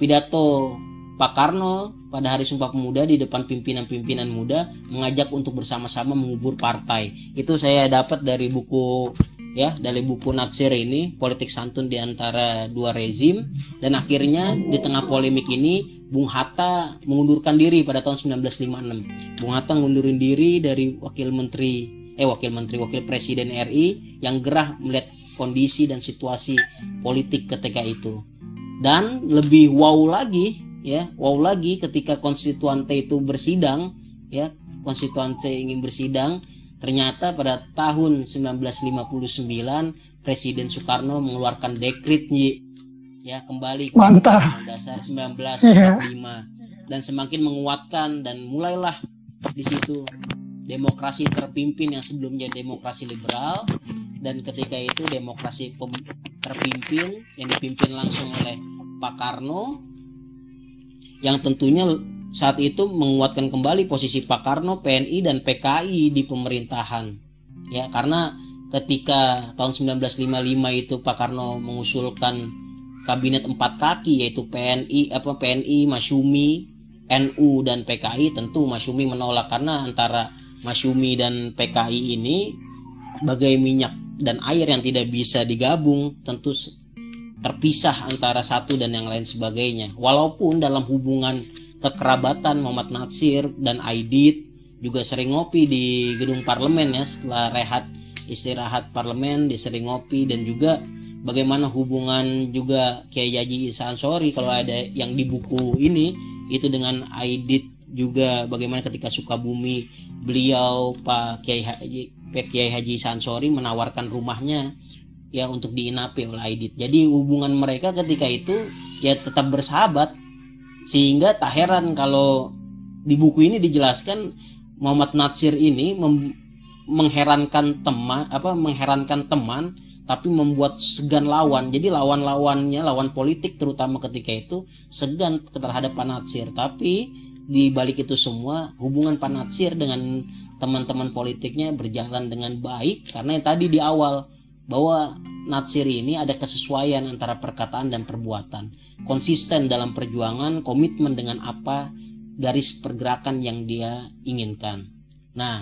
pidato Pak Karno pada hari Sumpah Pemuda di depan pimpinan-pimpinan muda mengajak untuk bersama-sama mengubur partai. Itu saya dapat dari buku ya, dari buku Natsir ini, politik santun di antara dua rezim dan akhirnya di tengah polemik ini Bung Hatta mengundurkan diri pada tahun 1956. Bung Hatta ngundurin diri dari wakil menteri eh wakil menteri wakil presiden RI yang gerah melihat kondisi dan situasi politik ketika itu. Dan lebih wow lagi ya wow lagi ketika konstituante itu bersidang ya konstituante ingin bersidang ternyata pada tahun 1959 Presiden Soekarno mengeluarkan dekrit ya kembali ke Mantap. dasar 1945 yeah. dan semakin menguatkan dan mulailah di situ demokrasi terpimpin yang sebelumnya demokrasi liberal dan ketika itu demokrasi terpimpin yang dipimpin langsung oleh Pak Karno yang tentunya saat itu menguatkan kembali posisi Pak Karno, PNI dan PKI di pemerintahan. Ya, karena ketika tahun 1955 itu Pak Karno mengusulkan kabinet empat kaki yaitu PNI apa PNI, Masyumi, NU dan PKI tentu Masyumi menolak karena antara Masyumi dan PKI ini bagai minyak dan air yang tidak bisa digabung tentu terpisah antara satu dan yang lain sebagainya. Walaupun dalam hubungan kekerabatan Muhammad Natsir dan Aidit juga sering ngopi di gedung parlemen ya setelah rehat istirahat parlemen disering ngopi dan juga bagaimana hubungan juga Kiai Haji Isa Ansori kalau ada yang di buku ini itu dengan Aidit juga bagaimana ketika Sukabumi beliau Pak Kiai Haji Pak Kiai Haji Sansori menawarkan rumahnya ya untuk diinapi oleh Aidit. Jadi hubungan mereka ketika itu ya tetap bersahabat sehingga tak heran kalau di buku ini dijelaskan Muhammad Natsir ini mengherankan teman apa mengherankan teman tapi membuat segan lawan. Jadi lawan-lawannya lawan politik terutama ketika itu segan terhadap Pak Natsir. Tapi di balik itu semua hubungan Pak Natsir dengan teman-teman politiknya berjalan dengan baik. Karena yang tadi di awal bahwa Natsir ini ada kesesuaian antara perkataan dan perbuatan konsisten dalam perjuangan komitmen dengan apa garis pergerakan yang dia inginkan nah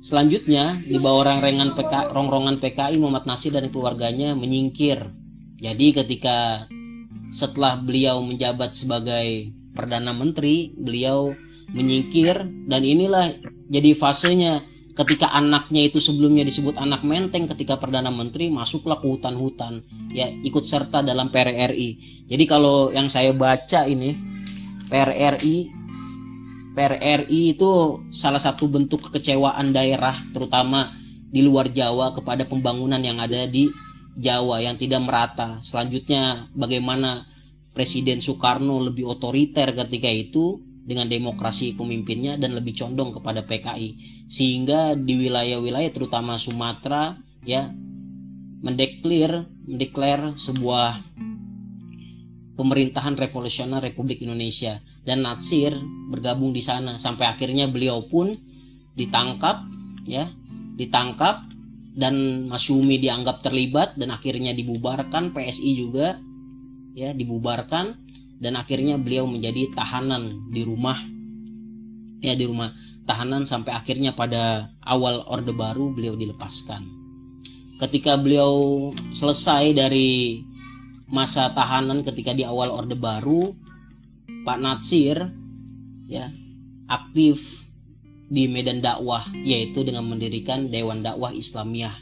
Selanjutnya, di bawah rongrongan PK, rongrongan PKI Muhammad Nasir dan keluarganya menyingkir. Jadi ketika setelah beliau menjabat sebagai Perdana Menteri, beliau menyingkir dan inilah jadi fasenya ketika anaknya itu sebelumnya disebut anak menteng ketika Perdana Menteri masuklah ke hutan-hutan ya ikut serta dalam PRRI. Jadi kalau yang saya baca ini PRRI PRRI itu salah satu bentuk kekecewaan daerah terutama di luar Jawa kepada pembangunan yang ada di Jawa yang tidak merata. Selanjutnya bagaimana Presiden Soekarno lebih otoriter ketika itu dengan demokrasi pemimpinnya dan lebih condong kepada PKI sehingga di wilayah-wilayah terutama Sumatera ya mendeklir mendeklar sebuah pemerintahan revolusioner Republik Indonesia. Dan Natsir bergabung di sana. Sampai akhirnya beliau pun ditangkap ya ditangkap. Dan Masyumi dianggap terlibat dan akhirnya dibubarkan PSI juga ya dibubarkan dan akhirnya beliau menjadi tahanan di rumah. Ya di rumah tahanan sampai akhirnya pada awal Orde Baru beliau dilepaskan. Ketika beliau selesai dari masa tahanan ketika di awal Orde Baru Pak Natsir ya aktif di medan dakwah yaitu dengan mendirikan Dewan Dakwah Islamiyah.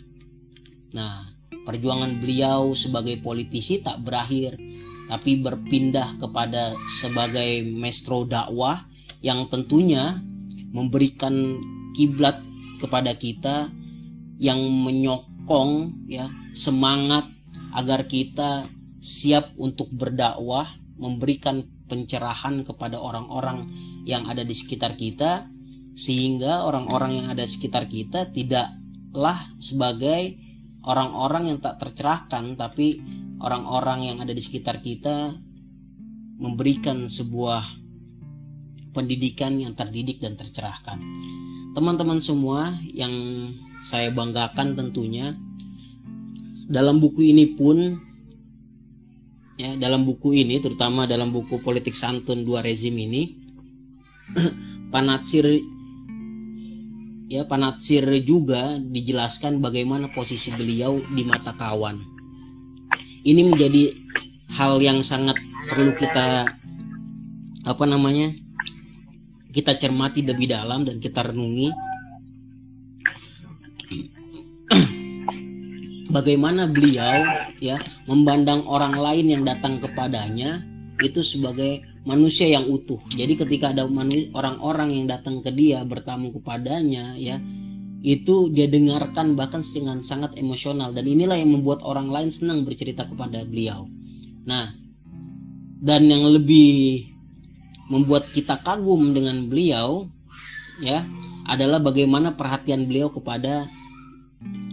Nah, perjuangan beliau sebagai politisi tak berakhir tapi berpindah kepada sebagai maestro dakwah yang tentunya memberikan kiblat kepada kita yang menyokong ya semangat agar kita siap untuk berdakwah, memberikan pencerahan kepada orang-orang yang ada di sekitar kita sehingga orang-orang yang ada di sekitar kita tidaklah sebagai orang-orang yang tak tercerahkan tapi orang-orang yang ada di sekitar kita memberikan sebuah pendidikan yang terdidik dan tercerahkan. Teman-teman semua yang saya banggakan tentunya dalam buku ini pun ya dalam buku ini terutama dalam buku politik santun dua rezim ini [CLEARS THROAT] panatsir ya panatsir juga dijelaskan bagaimana posisi beliau di mata kawan ini menjadi hal yang sangat perlu kita apa namanya kita cermati lebih dalam dan kita renungi [CLEARS THROAT] bagaimana beliau ya memandang orang lain yang datang kepadanya itu sebagai manusia yang utuh. Jadi ketika ada orang-orang yang datang ke dia bertamu kepadanya ya itu dia dengarkan bahkan dengan sangat emosional dan inilah yang membuat orang lain senang bercerita kepada beliau. Nah, dan yang lebih membuat kita kagum dengan beliau ya adalah bagaimana perhatian beliau kepada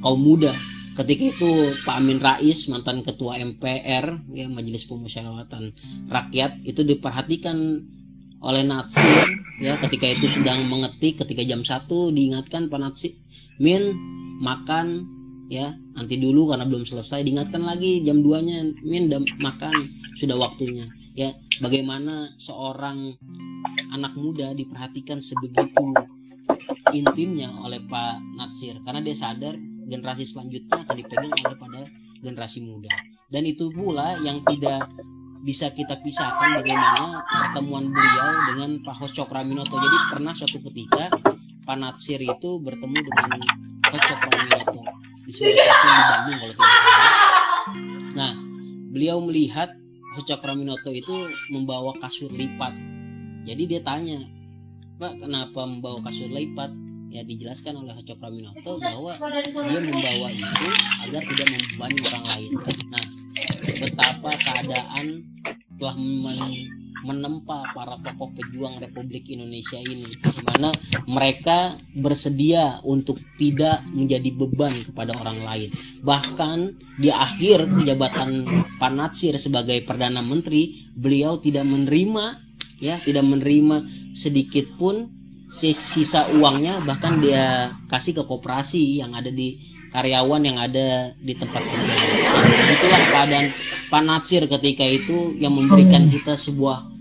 kaum muda ketika itu Pak Amin Rais mantan ketua MPR ya Majelis Pemusyawaratan Rakyat itu diperhatikan oleh Natsir ya ketika itu sedang mengetik ketika jam satu diingatkan Pak Natsir Min makan ya nanti dulu karena belum selesai. Diingatkan lagi jam 2 nya Min makan sudah waktunya. Ya bagaimana seorang anak muda diperhatikan sebegitu intimnya oleh Pak Natsir? Karena dia sadar generasi selanjutnya akan dipegang oleh pada generasi muda. Dan itu pula yang tidak bisa kita pisahkan bagaimana pertemuan beliau dengan Pak Hos Cokraminoto jadi pernah suatu ketika Pak Natsir itu bertemu dengan Hos Cokraminoto di stasiun di Bandung kalau tidak salah nah beliau melihat Cokraminoto itu membawa kasur lipat. Jadi dia tanya, Pak, kenapa membawa kasur lipat? Ya dijelaskan oleh Cokraminoto bahwa dia membawa itu agar tidak membebani orang lain. Nah, betapa keadaan telah menempa para tokoh pejuang Republik Indonesia ini di mana mereka bersedia untuk tidak menjadi beban kepada orang lain bahkan di akhir jabatan Pak Natsir sebagai Perdana Menteri beliau tidak menerima ya tidak menerima sedikit pun sisa uangnya bahkan dia kasih ke koperasi yang ada di karyawan yang ada di tempat kerja. Itulah keadaan Pak Natsir ketika itu yang memberikan kita sebuah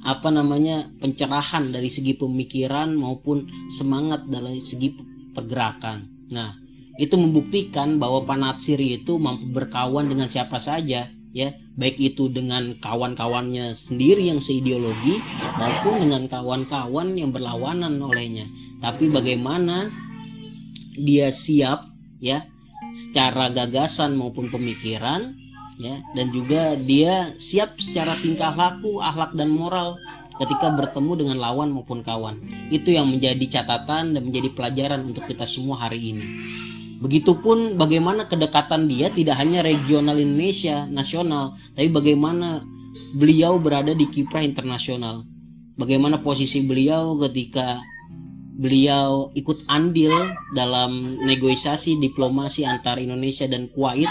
apa namanya pencerahan dari segi pemikiran maupun semangat dari segi pergerakan. Nah, itu membuktikan bahwa Panatsir itu mampu berkawan dengan siapa saja ya, baik itu dengan kawan-kawannya sendiri yang seideologi maupun dengan kawan-kawan yang berlawanan olehnya. Tapi bagaimana dia siap ya secara gagasan maupun pemikiran ya dan juga dia siap secara tingkah laku, akhlak dan moral ketika bertemu dengan lawan maupun kawan. Itu yang menjadi catatan dan menjadi pelajaran untuk kita semua hari ini. Begitupun bagaimana kedekatan dia tidak hanya regional Indonesia, nasional, tapi bagaimana beliau berada di kiprah internasional. Bagaimana posisi beliau ketika beliau ikut andil dalam negosiasi diplomasi antara Indonesia dan Kuwait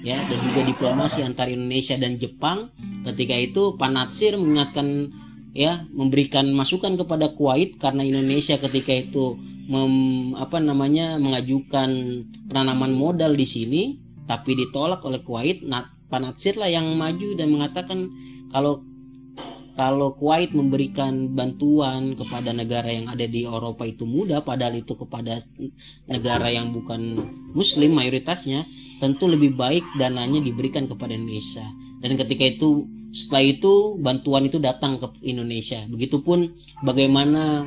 ya dan juga diplomasi antara Indonesia dan Jepang. Ketika itu Pak Natsir mengingatkan ya memberikan masukan kepada Kuwait karena Indonesia ketika itu mem, apa namanya mengajukan penanaman modal di sini tapi ditolak oleh Kuwait. Nah, Pak Natsir lah yang maju dan mengatakan kalau kalau Kuwait memberikan bantuan kepada negara yang ada di Eropa itu mudah padahal itu kepada negara yang bukan muslim mayoritasnya tentu lebih baik dananya diberikan kepada Indonesia. Dan ketika itu setelah itu bantuan itu datang ke Indonesia. Begitupun bagaimana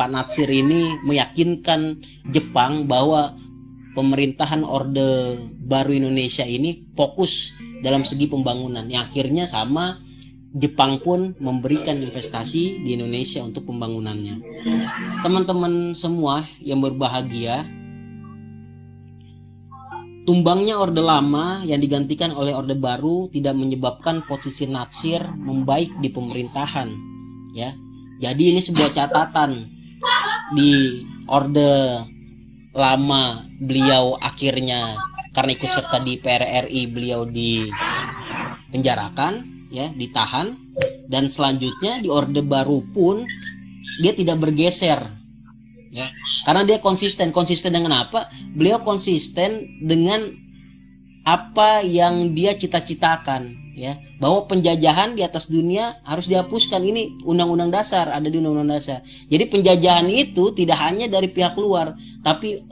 Pak Natsir ini meyakinkan Jepang bahwa pemerintahan Orde Baru Indonesia ini fokus dalam segi pembangunan. Yang akhirnya sama Jepang pun memberikan investasi di Indonesia untuk pembangunannya. Teman-teman semua yang berbahagia, tumbangnya Orde Lama yang digantikan oleh Orde Baru tidak menyebabkan posisi Natsir membaik di pemerintahan. Ya, jadi ini sebuah catatan di Orde Lama beliau akhirnya karena ikut serta di PRRI beliau dipenjarakan ya ditahan. Dan selanjutnya di orde baru pun dia tidak bergeser ya. Karena dia konsisten. Konsisten dengan apa? Beliau konsisten dengan apa yang dia cita-citakan ya. Bahwa penjajahan di atas dunia harus dihapuskan. Ini undang-undang dasar ada di undang-undang dasar. Jadi penjajahan itu tidak hanya dari pihak luar tapi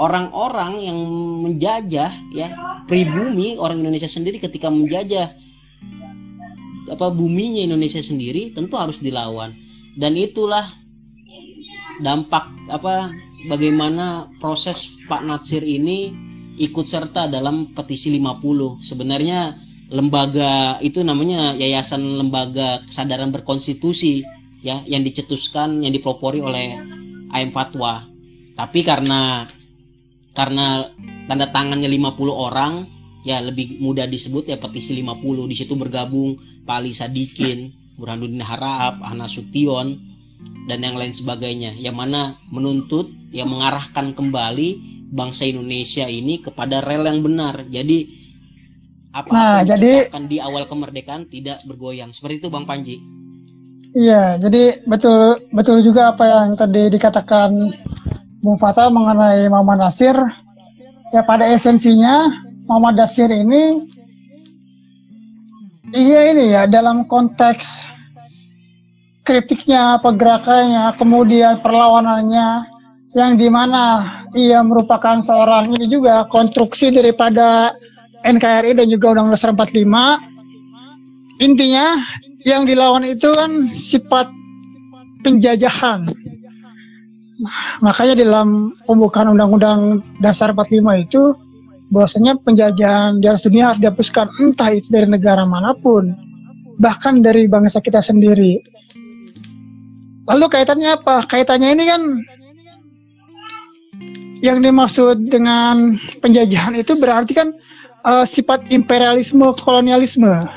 orang-orang yang menjajah ya pribumi orang Indonesia sendiri ketika menjajah apa buminya Indonesia sendiri tentu harus dilawan. Dan itulah dampak apa bagaimana proses Pak Natsir ini ikut serta dalam petisi 50 sebenarnya lembaga itu namanya Yayasan Lembaga Kesadaran Berkonstitusi ya yang dicetuskan yang dipelopori oleh AM Fatwa. Tapi karena karena tanda tangannya 50 orang ya lebih mudah disebut ya petisi 50 di situ bergabung Pali Sadikin, Burhanuddin Harahap, Ana Sution dan yang lain sebagainya yang mana menuntut yang mengarahkan kembali bangsa Indonesia ini kepada rel yang benar. Jadi apa nah, jadi di awal kemerdekaan tidak bergoyang. Seperti itu Bang Panji. Iya, jadi betul betul juga apa yang tadi dikatakan Bung Fatah mengenai Muhammad Nasir. Ya pada esensinya Muhammad Nasir ini Iya ini ya dalam konteks kritiknya, pergerakannya, kemudian perlawanannya yang di mana ia merupakan seorang ini juga konstruksi daripada NKRI dan juga Undang-Undang 45. Intinya yang dilawan itu kan sifat penjajahan. Nah, makanya dalam pembukaan Undang-Undang Dasar 45 itu bahwasanya penjajahan di atas dunia harus dihapuskan entah itu dari negara mana pun bahkan dari bangsa kita sendiri. Lalu kaitannya apa? Kaitannya ini kan yang dimaksud dengan penjajahan itu berarti kan uh, sifat imperialisme kolonialisme.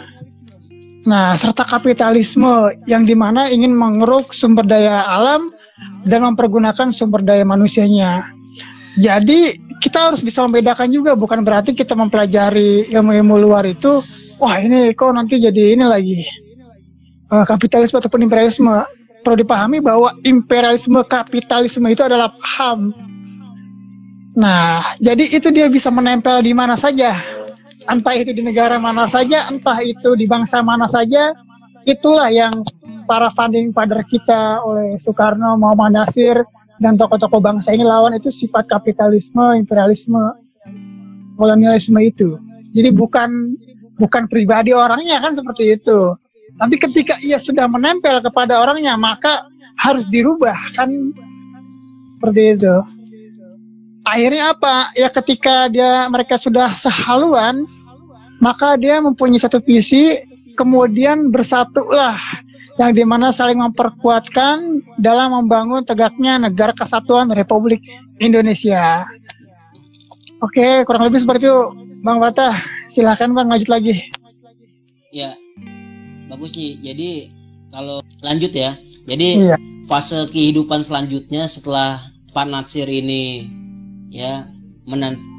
Nah serta kapitalisme yang di mana ingin mengeruk sumber daya alam dan mempergunakan sumber daya manusianya jadi kita harus bisa membedakan juga. Bukan berarti kita mempelajari ilmu-ilmu luar itu wah ini kok nanti jadi ini lagi. Uh, kapitalisme ataupun imperialisme. Perlu dipahami bahwa imperialisme kapitalisme itu adalah paham. Nah jadi itu dia bisa menempel di mana saja. Entah itu di negara mana saja entah itu di bangsa mana saja itulah yang para funding father kita oleh Soekarno Muhammad Nasir dan tokoh-tokoh bangsa ini lawan itu sifat kapitalisme, imperialisme, kolonialisme itu. Jadi bukan bukan pribadi orangnya kan seperti itu. Tapi ketika ia sudah menempel kepada orangnya maka harus dirubah kan seperti itu. Akhirnya apa? Ya ketika dia mereka sudah sehaluan maka dia mempunyai satu visi kemudian bersatulah yang di mana saling memperkuatkan dalam membangun tegaknya negara kesatuan Republik Indonesia. Oke, kurang lebih seperti itu, Bang Fatah. Silahkan Bang, lanjut lagi. Ya, bagus sih. Jadi kalau lanjut ya, jadi iya. fase kehidupan selanjutnya setelah Pak Natsir ini ya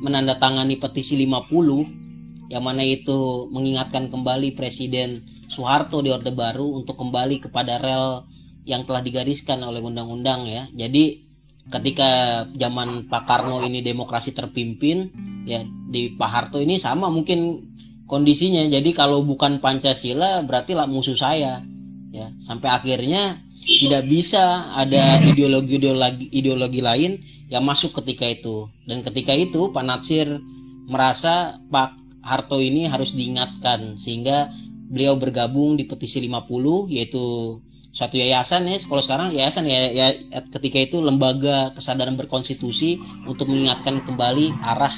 menandatangani petisi 50 yang mana itu mengingatkan kembali Presiden Soeharto di Orde Baru untuk kembali kepada rel yang telah digariskan oleh undang-undang ya. Jadi ketika zaman Pak Karno ini demokrasi terpimpin ya di Pak Harto ini sama mungkin kondisinya. Jadi kalau bukan Pancasila berarti lah musuh saya ya. Sampai akhirnya tidak bisa ada ideologi-ideologi ideologi lain yang masuk ketika itu. Dan ketika itu Pak Natsir merasa Pak Harto ini harus diingatkan sehingga beliau bergabung di petisi 50 yaitu suatu yayasan ya kalau sekarang yayasan ya, ya ketika itu lembaga kesadaran berkonstitusi untuk mengingatkan kembali arah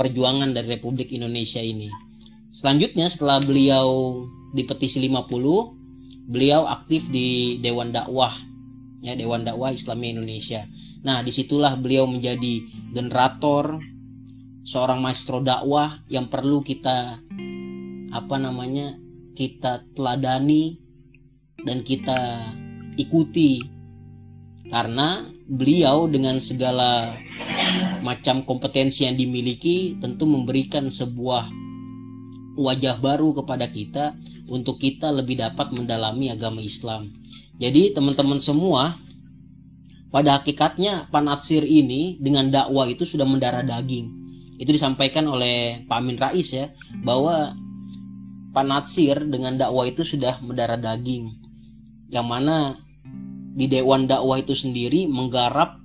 perjuangan dari Republik Indonesia ini. Selanjutnya setelah beliau di petisi 50, beliau aktif di Dewan Dakwah ya Dewan Dakwah Islamia Indonesia. Nah, di situlah beliau menjadi generator seorang maestro dakwah yang perlu kita apa namanya kita teladani dan kita ikuti karena beliau dengan segala macam kompetensi yang dimiliki tentu memberikan sebuah wajah baru kepada kita untuk kita lebih dapat mendalami agama Islam. Jadi teman-teman semua pada hakikatnya Panatsir ini dengan dakwah itu sudah mendarah daging. Itu disampaikan oleh Pak Amin Rais ya bahwa Pak Natsir dengan dakwah itu sudah mendarah daging. Yang mana di Dewan Dakwah itu sendiri menggarap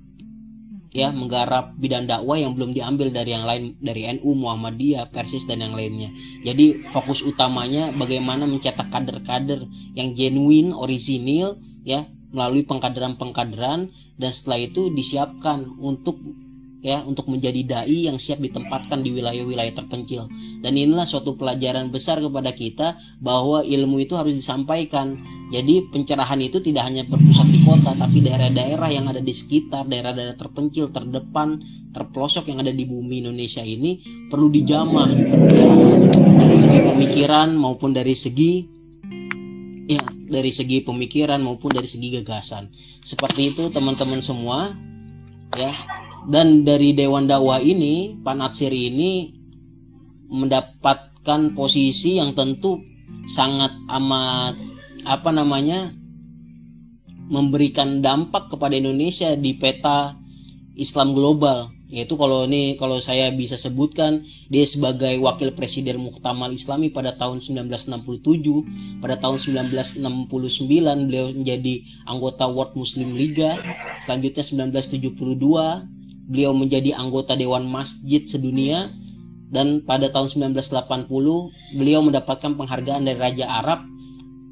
ya menggarap bidang dakwah yang belum diambil dari yang lain dari NU Muhammadiyah Persis dan yang lainnya. Jadi fokus utamanya bagaimana mencetak kader-kader yang genuine orisinil ya melalui pengkaderan-pengkaderan dan setelah itu disiapkan untuk ya untuk menjadi dai yang siap ditempatkan di wilayah-wilayah terpencil. Dan inilah suatu pelajaran besar kepada kita bahwa ilmu itu harus disampaikan. Jadi pencerahan itu tidak hanya berpusat di kota tapi daerah-daerah yang ada di sekitar, daerah-daerah terpencil, terdepan, terpelosok yang ada di bumi Indonesia ini perlu dijamah dari segi pemikiran maupun dari segi ya dari segi pemikiran maupun dari segi gagasan. Seperti itu teman-teman semua ya dan dari Dewan Dakwah ini Pak Natsir ini mendapatkan posisi yang tentu sangat amat apa namanya memberikan dampak kepada Indonesia di peta Islam global. Yaitu kalau ini kalau saya bisa sebutkan dia sebagai wakil presiden Muktamal Islami pada tahun 1967 pada tahun 1969 beliau menjadi anggota World Muslim Liga. Selanjutnya 1972 beliau menjadi anggota Dewan Masjid Sedunia dan pada tahun 1980 beliau mendapatkan penghargaan dari Raja Arab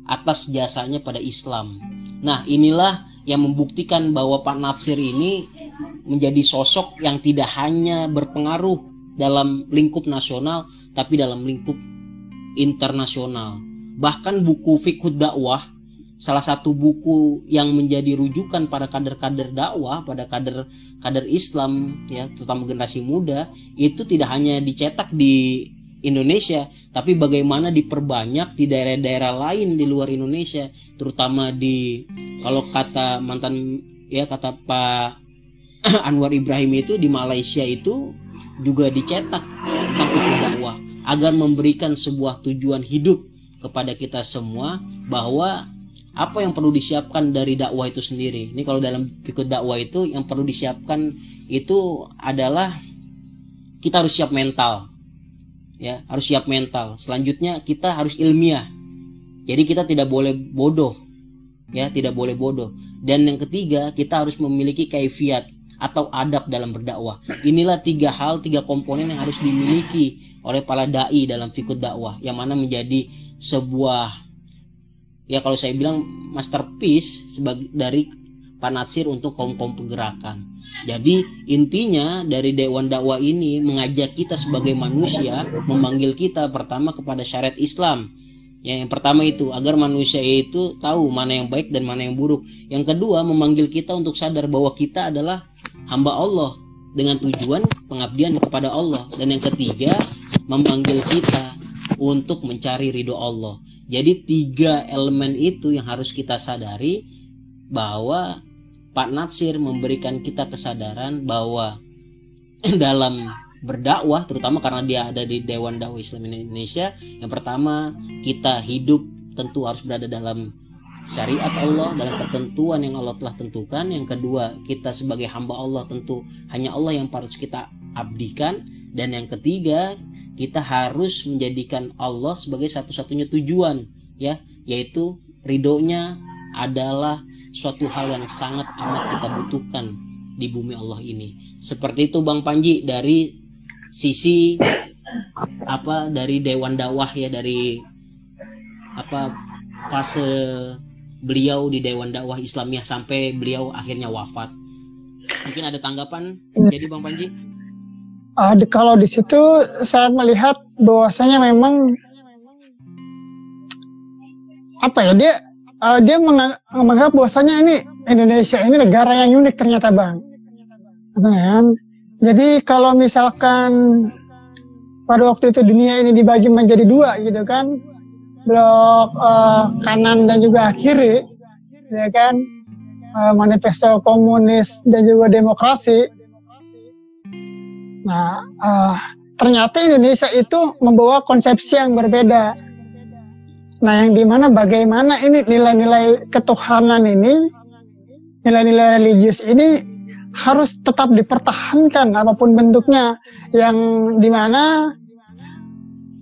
atas jasanya pada Islam. Nah, inilah yang membuktikan bahwa Pak Natsir ini menjadi sosok yang tidak hanya berpengaruh dalam lingkup nasional tapi dalam lingkup internasional. Bahkan buku Fikih dakwah salah satu buku yang menjadi rujukan pada kader-kader dakwah, pada kader kader Islam ya, terutama generasi muda, itu tidak hanya dicetak di Indonesia, tapi bagaimana diperbanyak di daerah-daerah lain di luar Indonesia, terutama di kalau kata mantan ya kata Pak [CLEARS THROAT] Anwar Ibrahim itu di Malaysia itu juga dicetak tentang dakwah agar memberikan sebuah tujuan hidup kepada kita semua bahwa apa yang perlu disiapkan dari dakwah itu sendiri. Ini kalau dalam ikut dakwah itu yang perlu disiapkan itu adalah kita harus siap mental. Ya harus siap mental. Selanjutnya kita harus ilmiah. Jadi kita tidak boleh bodoh. Ya tidak boleh bodoh. Dan yang ketiga kita harus memiliki kaifiat atau adab dalam berdakwah. Inilah tiga hal tiga komponen yang harus dimiliki oleh para dai dalam fikih dakwah yang mana menjadi sebuah ya kalau saya bilang masterpiece sebagai dari panatsir untuk kaum kaum pergerakan jadi intinya dari Dewan Dakwah ini mengajak kita sebagai manusia, memanggil kita pertama kepada syariat Islam. Ya, yang pertama itu agar manusia itu tahu mana yang baik dan mana yang buruk. Yang kedua memanggil kita untuk sadar bahwa kita adalah hamba Allah dengan tujuan pengabdian kepada Allah. Dan yang ketiga memanggil kita untuk mencari ridho Allah. Jadi tiga elemen itu yang harus kita sadari bahwa Pak Natsir memberikan kita kesadaran bahwa [CLEARS THROAT] dalam berdakwah terutama karena dia ada di Dewan Dakwah Islam Indonesia yang pertama kita hidup tentu harus berada dalam syariat Allah dalam ketentuan yang Allah telah tentukan. Yang kedua kita sebagai hamba Allah tentu hanya Allah yang harus kita abdikan. Dan yang ketiga kita harus menjadikan Allah sebagai satu-satunya tujuan ya yaitu ridhonya adalah suatu hal yang sangat amat kita butuhkan di bumi Allah ini. Seperti itu Bang Panji dari sisi apa dari Dewan Dakwah ya dari apa fase beliau di Dewan Dakwah Islamiyah sampai beliau akhirnya wafat. Mungkin ada tanggapan jadi Bang Panji? Uh, kalau di situ saya melihat bahwasanya memang apa ya dia uh, dia menganggap bahwasanya ini Indonesia ini negara yang unik ternyata bang. Kan? Jadi kalau misalkan pada waktu itu dunia ini dibagi menjadi dua gitu kan, blok uh, kanan dan juga kiri, ya kan, uh, manifesto komunis dan juga demokrasi. Nah, uh, ternyata Indonesia itu membawa konsepsi yang berbeda. Nah, yang di mana bagaimana ini nilai-nilai ketuhanan ini, nilai-nilai religius ini harus tetap dipertahankan apa pun bentuknya, yang di mana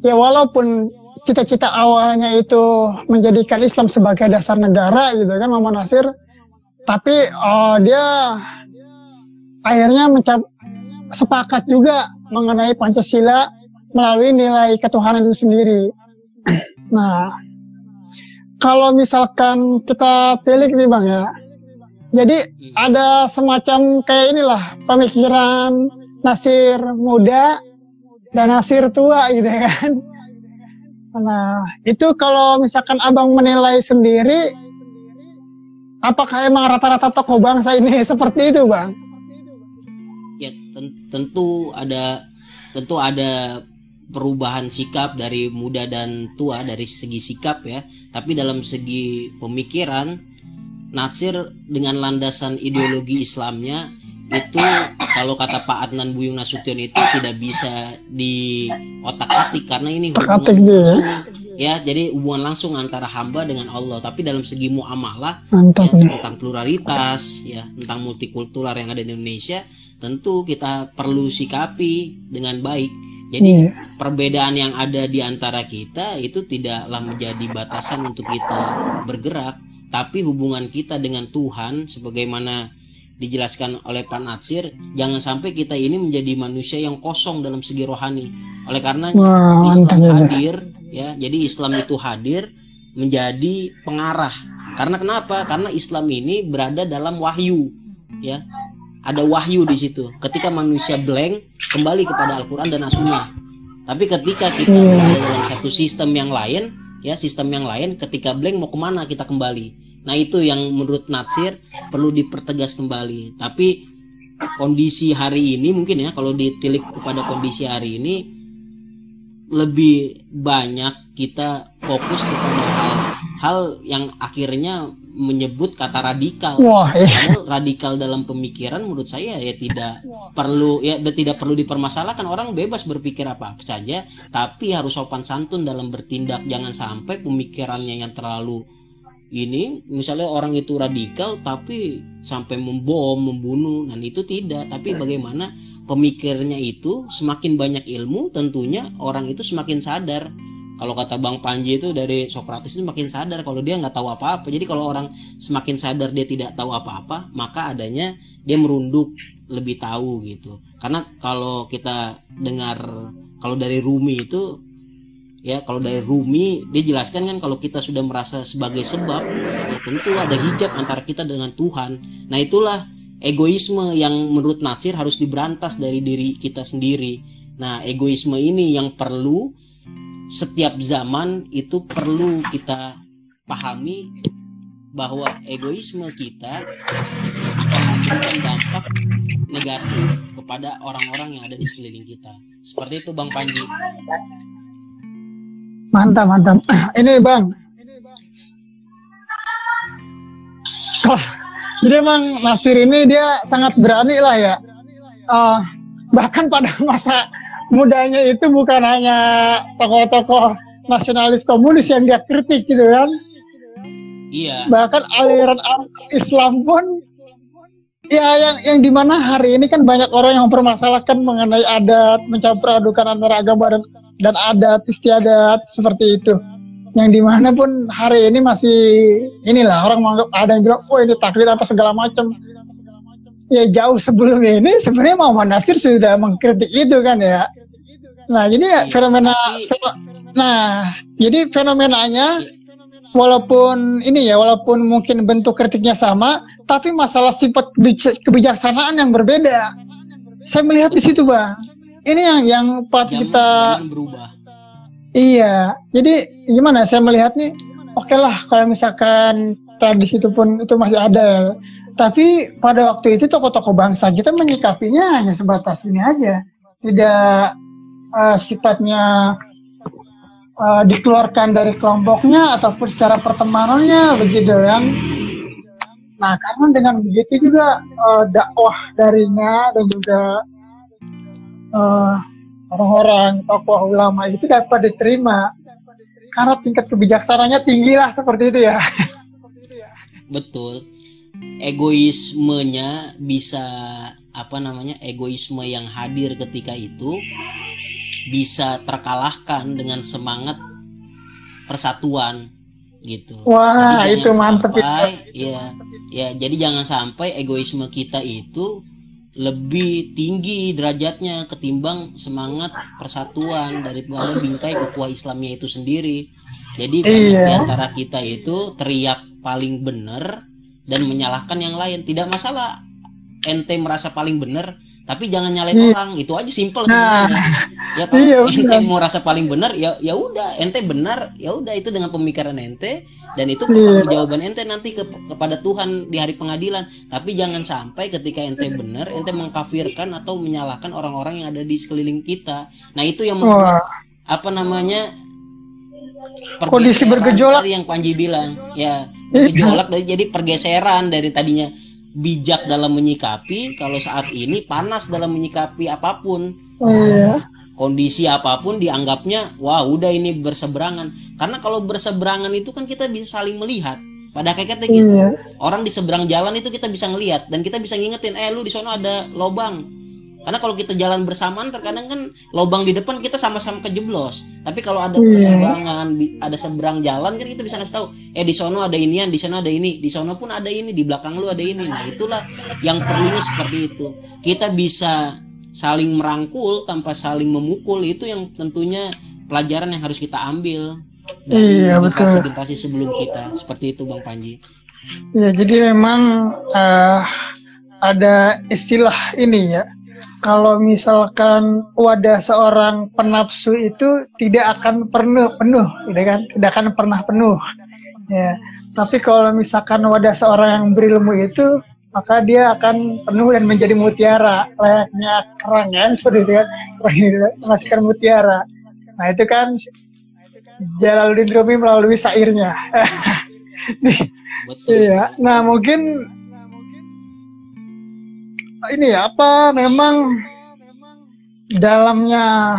ya walaupun cita-cita awalnya itu menjadikan Islam sebagai dasar negara gitu kan Muhammad Nasir, tapi oh, dia akhirnya mencap sepakat juga mengenai Pancasila melalui nilai ketuhanan itu sendiri. [CLEARS THROAT] Nah, kalau misalkan kita telik nih bang ya, jadi hmm. ada semacam kayak inilah pemikiran Nasir muda dan Nasir tua gitu ya kan. Nah itu kalau misalkan abang menilai sendiri, apakah emang rata-rata tokoh bangsa ini [LAUGHS] seperti itu bang? Ya tentu ada tentu ada perubahan sikap dari muda dan tua dari segi sikap ya. Tapi dalam segi pemikiran Natsir dengan landasan ideologi Islamnya itu kalau kata Pak Adnan Buyung Nasution itu tidak bisa di otak atik karena ini hubungan langsung, ya jadi hubungan langsung antara hamba dengan Allah. Tapi dalam segi muamalah ya, tentang pluralitas ya tentang multikultural yang ada di Indonesia tentu kita perlu sikapi dengan baik jadi yeah. perbedaan yang ada di antara kita itu tidaklah menjadi batasan untuk kita bergerak, tapi hubungan kita dengan Tuhan sebagaimana dijelaskan oleh Pak Natsir, jangan sampai kita ini menjadi manusia yang kosong dalam segi rohani. Oleh karena wow, Islam hadir, ya, jadi Islam itu hadir menjadi pengarah. Karena kenapa? Karena Islam ini berada dalam wahyu, ya. Ada wahyu di situ. Ketika manusia blank, kembali kepada Al-Quran dan As-Sunnah. Tapi ketika kita berada dalam satu sistem yang lain, ya sistem yang lain, ketika blank mau ke mana kita kembali. Nah itu yang menurut Natsir perlu dipertegas kembali. Tapi kondisi hari ini mungkin ya kalau ditilik kepada kondisi hari ini lebih banyak kita fokus kepada hal-hal yang akhirnya menyebut kata radikal. Wah, iya. radikal dalam pemikiran menurut saya ya tidak Wah. perlu ya tidak perlu dipermasalahkan orang bebas berpikir apa, apa saja, tapi harus sopan santun dalam bertindak. Jangan sampai pemikirannya yang terlalu ini misalnya orang itu radikal tapi sampai membom, membunuh, dan itu tidak. Tapi bagaimana pemikirnya itu semakin banyak ilmu, tentunya orang itu semakin sadar. Kalau kata Bang Panji itu dari Sokrates itu semakin sadar kalau dia nggak tahu apa-apa. Jadi kalau orang semakin sadar dia tidak tahu apa-apa, maka adanya dia merunduk lebih tahu gitu. Karena kalau kita dengar kalau dari Rumi itu ya kalau dari Rumi dia jelaskan kan kalau kita sudah merasa sebagai sebab ya tentu ada hijab antara kita dengan Tuhan nah itulah egoisme yang menurut Natsir harus diberantas dari diri kita sendiri nah egoisme ini yang perlu setiap zaman itu perlu kita pahami bahwa egoisme kita akan memberikan dampak negatif kepada orang-orang yang ada di sekeliling kita seperti itu Bang Panji Mantap, mantap. Ini Bang. Jadi emang Nasir ini dia sangat berani lah ya. Uh, bahkan pada masa mudanya itu bukan hanya tokoh-tokoh nasionalis komunis yang dia kritik gitu kan. Iya. Bahkan aliran Islam pun ya yang yang di mana hari ini kan banyak orang yang mempermasalahkan mengenai adat mencampur adukan antara agama dan dan adat istiadat seperti itu yang di mana pun hari ini masih inilah orang menganggap ada yang bilang oh ini takdir apa segala macam ya jauh sebelum ini sebenarnya Muhammad Nasir sudah mengkritik itu kan ya. Nah jadi ya fenomena nah jadi fenomenanya walaupun ini ya walaupun mungkin bentuk kritiknya sama tapi masalah sifat kebijaksanaan yang berbeda. Saya melihat di situ bang. Ini yang yang part kita berubah. Iya, jadi gimana saya melihat nih, oke okay lah kalau misalkan tradisi itu pun itu masih ada. Tapi pada waktu itu tokoh-tokoh bangsa kita menyikapinya hanya sebatas ini aja, tidak uh, sifatnya uh, dikeluarkan dari kelompoknya ataupun secara pertemanannya begitu kan. Nah karena dengan begitu juga uh, dakwah darinya dan juga uh, orang-orang tokoh ulama itu dapat diterima karena tingkat kebijaksanaannya tinggi lah seperti itu ya. Betul. Egoismenya bisa apa namanya egoisme yang hadir ketika itu bisa terkalahkan dengan semangat persatuan gitu. Wah, itu mantep sampai, ya. Ya, jadi jangan sampai egoisme kita itu lebih tinggi derajatnya ketimbang semangat persatuan daripada bingkai ukhuwah Islamnya itu sendiri. Jadi iya. di antara kita itu teriak paling benar dan menyalahkan yang lain. Tidak masalah. Ente merasa paling benar, tapi jangan nyalain iya. orang. Itu aja simpel nah, Ya kalau iya, ente mau rasa paling benar ya ya udah. Ente benar, ya udah. Itu dengan pemikiran ente. Dan itu yeah. jawaban ente nanti ke, kepada Tuhan di hari pengadilan. Tapi jangan sampai ketika ente benar ente mengkafirkan atau menyalahkan orang-orang yang ada di sekeliling kita. Nah itu yang membuat apa namanya kondisi bergejolak. yang Panji bilang. Ya bergejolak dari jadi pergeseran dari tadinya bijak dalam menyikapi kalau saat ini panas dalam menyikapi apa pun. Oh, iya. Kondisi apa pun dianggapnya wah udah ini berseberangan. Karena kalau berseberangan itu kan kita bisa saling melihat. Pada hakikatnya gitu. Iya. orang di seberang jalan itu kita bisa ngelihat dan kita bisa ngingetin eh lu di sana ada lobang karena kalau kita jalan bersamaan terkadang kan lobang di depan kita sama-sama kejeblos. Tapi kalau ada iya. perseberangan ada seberang jalan kan kita bisa ngasih tahu eh di sono ada inian di sana ada ini di sono pun ada ini di belakang lu ada ini. Nah itulah yang perlunya seperti itu. Kita bisa saling merangkul tanpa saling memukul itu yang tentunya pelajaran yang harus kita ambil dari iya, generasi-generasi sebelum kita. Seperti itu Bang Panji. Ya jadi memang uh, ada istilah ini ya kalau misalkan wadah seorang penafsu itu tidak akan penuh penuh, gitu kan? Tidak akan pernah penuh. Ya. Tapi kalau misalkan wadah seorang yang berilmu itu maka dia akan penuh dan menjadi mutiara. Layaknya kerang ya [LAUGHS] seperti itu kan? Menghasilkan mutiara. Nah itu kan Jalaluddin Rumi melalui sairnya [LAUGHS] iya. Nah mungkin ini ya apa? Memang dalamnya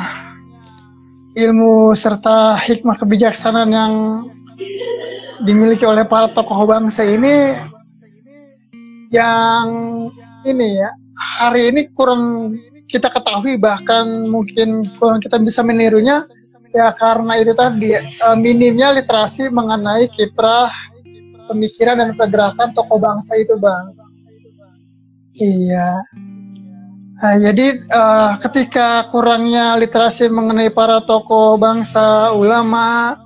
ilmu serta hikmah kebijaksanaan yang dimiliki oleh para tokoh bangsa ini yang ini ya hari ini kurang kita ketahui bahkan mungkin kurang kita bisa menirunya. Ya karena itu tadi uh, minimnya literasi mengenai kiprah pemikiran dan pergerakan tokoh bangsa itu bang iya. Nah, jadi uh, ketika kurangnya literasi mengenai para tokoh bangsa ulama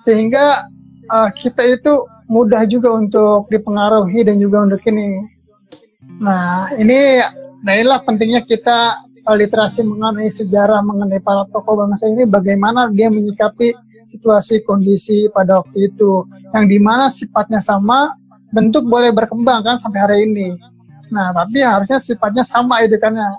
sehingga uh, kita itu mudah juga untuk dipengaruhi dan juga untuk ini. Nah, ini nah inilah pentingnya kita uh, literasi mengenai sejarah mengenai para tokoh bangsa ini bagaimana dia menyikapi situasi kondisi pada waktu itu yang di mana sifatnya sama bentuk boleh berkembang kan sampai hari ini nah tapi harusnya sifatnya sama itu kan ya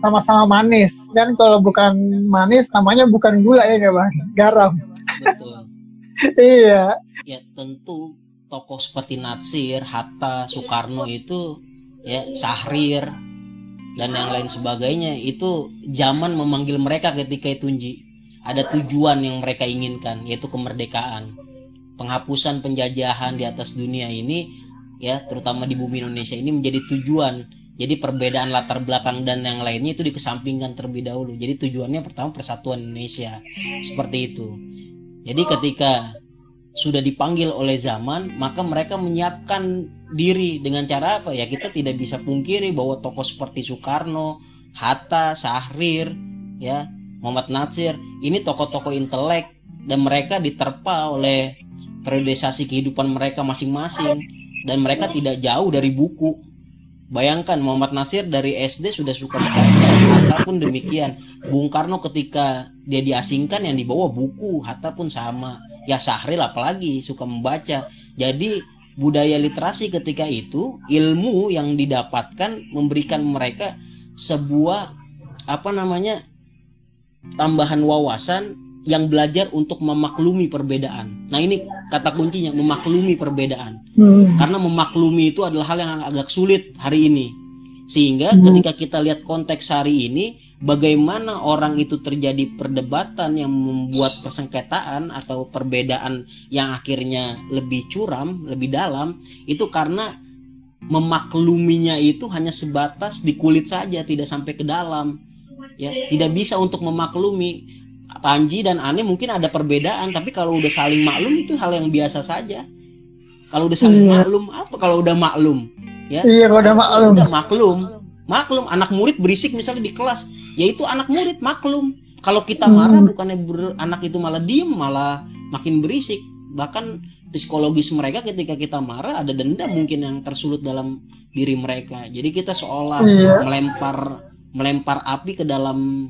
sama-sama manis dan kalau bukan manis namanya bukan gula ya nggak bang garam Betul. [LAUGHS] iya ya tentu tokoh seperti Natsir, Hatta, Soekarno itu ya Syahrir dan yang lain sebagainya itu zaman memanggil mereka ketika itu Nji. Ada tujuan yang mereka inginkan yaitu kemerdekaan. Penghapusan penjajahan di atas dunia ini ya terutama di bumi Indonesia ini menjadi tujuan. Jadi perbedaan latar belakang dan yang lainnya itu dikesampingkan terlebih dahulu. Jadi tujuannya pertama persatuan Indonesia. Seperti itu. Jadi ketika sudah dipanggil oleh zaman, maka mereka menyiapkan diri dengan cara apa? Ya kita tidak bisa pungkiri bahwa tokoh seperti Soekarno, Hatta, Syahrir, ya Muhammad Natsir, ini tokoh-tokoh intelek dan mereka diterpa oleh periodisasi kehidupan mereka masing-masing dan mereka tidak jauh dari buku. Bayangkan Muhammad Nasir dari SD sudah suka [LAUGHS] membaca, Hatta pun demikian. Bung Karno ketika dia diasingkan yang dibawa buku, Hatta pun sama ya Sahril apalagi suka membaca jadi budaya literasi ketika itu ilmu yang didapatkan memberikan mereka sebuah apa namanya tambahan wawasan yang belajar untuk memaklumi perbedaan. Nah ini kata kuncinya memaklumi perbedaan. Hmm. Karena memaklumi itu adalah hal yang agak sulit hari ini. Sehingga hmm. ketika kita lihat konteks hari ini, bagaimana orang itu terjadi perdebatan yang membuat persengketaan atau perbedaan yang akhirnya lebih curam, lebih dalam, itu karena memakluminya itu hanya sebatas di kulit saja, tidak sampai ke dalam. Ya, tidak bisa untuk memaklumi. Panji dan Ane mungkin ada perbedaan, tapi kalau udah saling maklum itu hal yang biasa saja. Kalau udah saling iya. maklum, apa kalau udah maklum? Ya, iya, kalau udah maklum. Udah maklum, maklum. Anak murid berisik misalnya di kelas, yaitu anak murid maklum kalau kita hmm. marah hmm. bukannya ber, anak itu malah diem malah makin berisik bahkan psikologis mereka ketika kita marah ada dendam mungkin yang tersulut dalam diri mereka jadi kita seolah iya. melempar melempar api ke dalam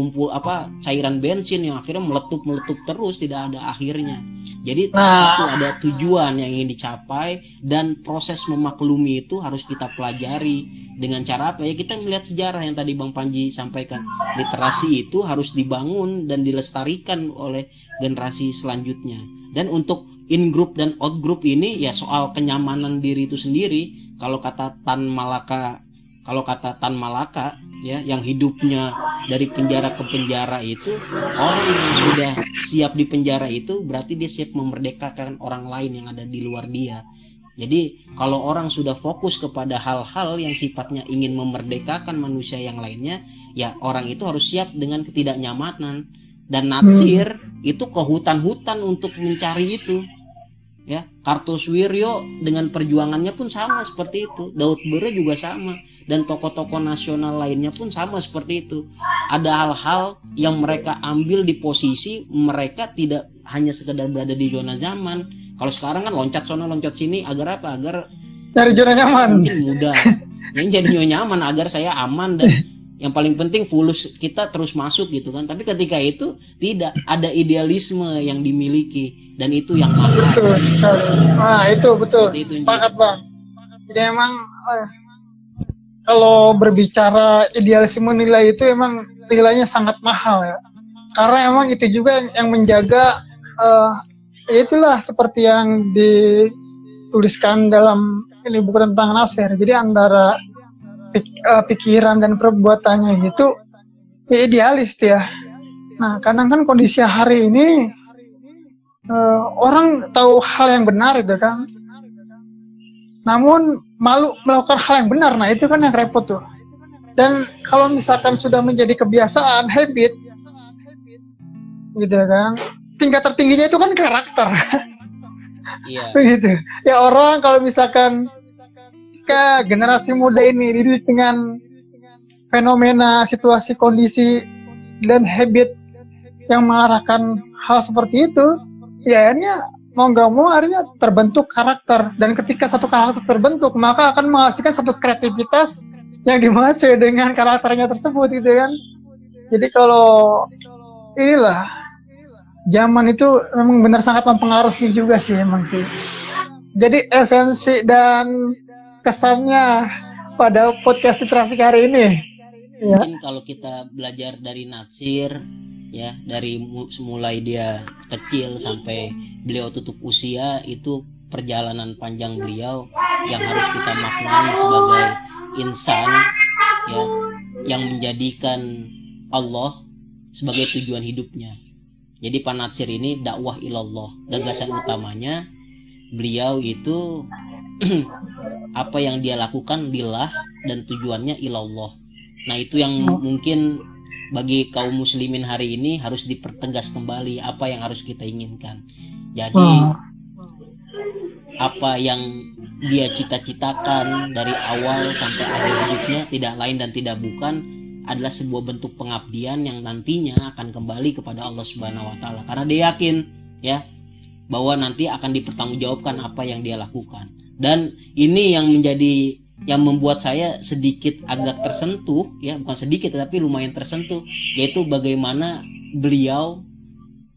kumpul apa cairan bensin yang akhirnya meletup meletup terus tidak ada akhirnya. Jadi nah. itu ada tujuan yang ingin dicapai dan proses memaklumi itu harus kita pelajari. Dengan cara apa? Ya kita melihat sejarah yang tadi bang Panji sampaikan. Literasi itu harus dibangun dan dilestarikan oleh generasi selanjutnya. Dan untuk in group dan out group ini ya soal kenyamanan diri itu sendiri kalau kata Tan Malaka kalau kata Tan Malaka ya yang hidupnya dari penjara ke penjara itu orang yang sudah siap di penjara itu berarti dia siap memerdekakan orang lain yang ada di luar dia. Jadi kalau orang sudah fokus kepada hal-hal yang sifatnya ingin memerdekakan manusia yang lainnya ya orang itu harus siap dengan ketidaknyamanan. Dan Natsir hmm. itu ke hutan-hutan untuk mencari itu ya Kartosuwiryo dengan perjuangannya pun sama seperti itu. Daud Bere juga sama. Dan tokoh-tokoh nasional lainnya pun sama seperti itu. Ada hal-hal yang mereka ambil di posisi mereka tidak hanya sekedar berada di zona zaman. Kalau sekarang kan loncat sana loncat sini agar apa? Agar dari zona nyaman. Mungkin mudah. Yang jadi nyaman agar saya aman dan [LAUGHS] yang paling penting fulus kita terus masuk gitu kan. Tapi ketika itu tidak ada idealisme yang dimiliki. Dan itu yang mahal. Betul nah itu betul. Itu sepakat bang. Jadi emang eh, kalau berbicara idealisme nilai itu emang nilainya sangat mahal ya. Karena emang itu juga yang menjaga uh, itulah seperti yang dituliskan dalam ini buku tentang Nasir. Jadi antara pik, uh, pikiran dan perbuatannya itu ya idealis ya. Nah, kadang kan kondisi hari ini uh, orang tahu hal yang benar itu kan. Namun malu melakukan hal yang benar. Nah, itu kan yang repot tuh. Dan kalau misalkan sudah menjadi kebiasaan, habit gitu kan. Tingkat tertingginya itu kan karakter. Iya. Begitu. [LAUGHS] Ya orang kalau misalkan ketika generasi muda ini dididik dengan fenomena situasi kondisi dan habit yang mengarahkan hal seperti itu ya akhirnya mau nggak mau akhirnya terbentuk karakter. Dan ketika satu karakter terbentuk maka akan menghasilkan satu kreativitas yang dimaksud dengan karakternya tersebut gitu kan? Jadi kalau inilah zaman itu memang benar sangat mempengaruhi juga sih emang sih. Jadi esensi dan kesannya pada podcast literasi hari ini. Ya. Mungkin kalau kita belajar dari Natsir, ya dari mulai dia kecil sampai beliau tutup usia itu perjalanan panjang beliau yang harus kita maknai sebagai insan ya yang menjadikan Allah sebagai tujuan hidupnya. Jadi Panatsir ini dakwah ilallah. Gagasan utamanya beliau itu [CLEARS THROAT] apa yang dia lakukan lillah dan tujuannya ilallah. Nah, itu yang oh. mungkin bagi kaum muslimin hari ini harus dipertegas kembali apa yang harus kita inginkan. Jadi oh. apa yang dia cita-citakan dari awal sampai akhir hidupnya tidak lain dan tidak bukan adalah sebuah bentuk pengabdian yang nantinya akan kembali kepada Allah Subhanahu wa taala karena dia yakin ya bahwa nanti akan dipertanggungjawabkan apa yang dia lakukan. Dan ini yang menjadi yang membuat saya sedikit agak tersentuh ya bukan sedikit tapi lumayan tersentuh yaitu bagaimana beliau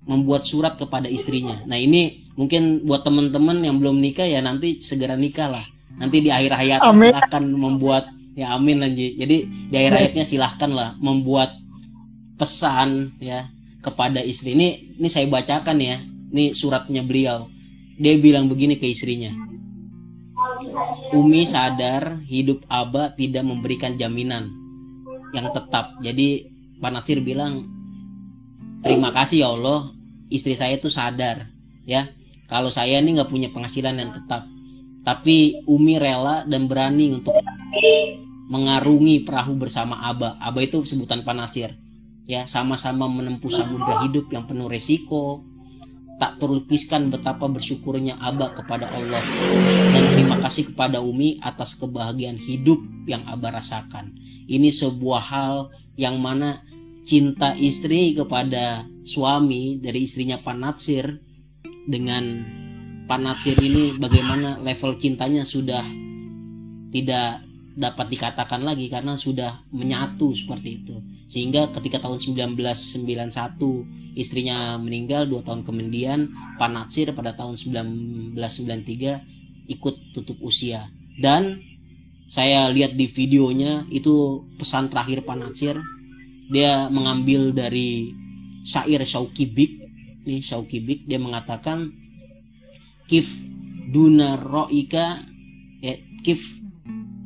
membuat surat kepada istrinya. Nah ini mungkin buat teman-teman yang belum nikah ya nanti segera nikah lah. Nanti di akhir hayat silahkan membuat ya amin lanjut jadi di akhir hayatnya silahkan lah membuat pesan ya kepada istri. Ini ini saya bacakan ya ini suratnya beliau dia bilang begini ke istrinya Umi sadar hidup Aba tidak memberikan jaminan yang tetap. Jadi Pak Nasir bilang, terima kasih ya Allah, istri saya itu sadar ya. Kalau saya ini nggak punya penghasilan yang tetap, tapi Umi rela dan berani untuk mengarungi perahu bersama Aba. Aba itu sebutan Pak Nasir. Ya, sama-sama menempuh samudra hidup yang penuh resiko, tak terlukiskan betapa bersyukurnya Abah kepada Allah dan terima kasih kepada Umi atas kebahagiaan hidup yang Abah rasakan. Ini sebuah hal yang mana cinta istri kepada suami dari istrinya Panatsir dengan Panatsir ini bagaimana level cintanya sudah tidak dapat dikatakan lagi karena sudah menyatu seperti itu. Sehingga ketika tahun 1991 istrinya meninggal dua tahun kemudian Panatsir pada tahun 1993 ikut tutup usia. Dan saya lihat di videonya itu pesan terakhir Panatsir dia mengambil dari syair Shauki Bik. Nih Shauki Bik dia mengatakan kif duna roika ya, kif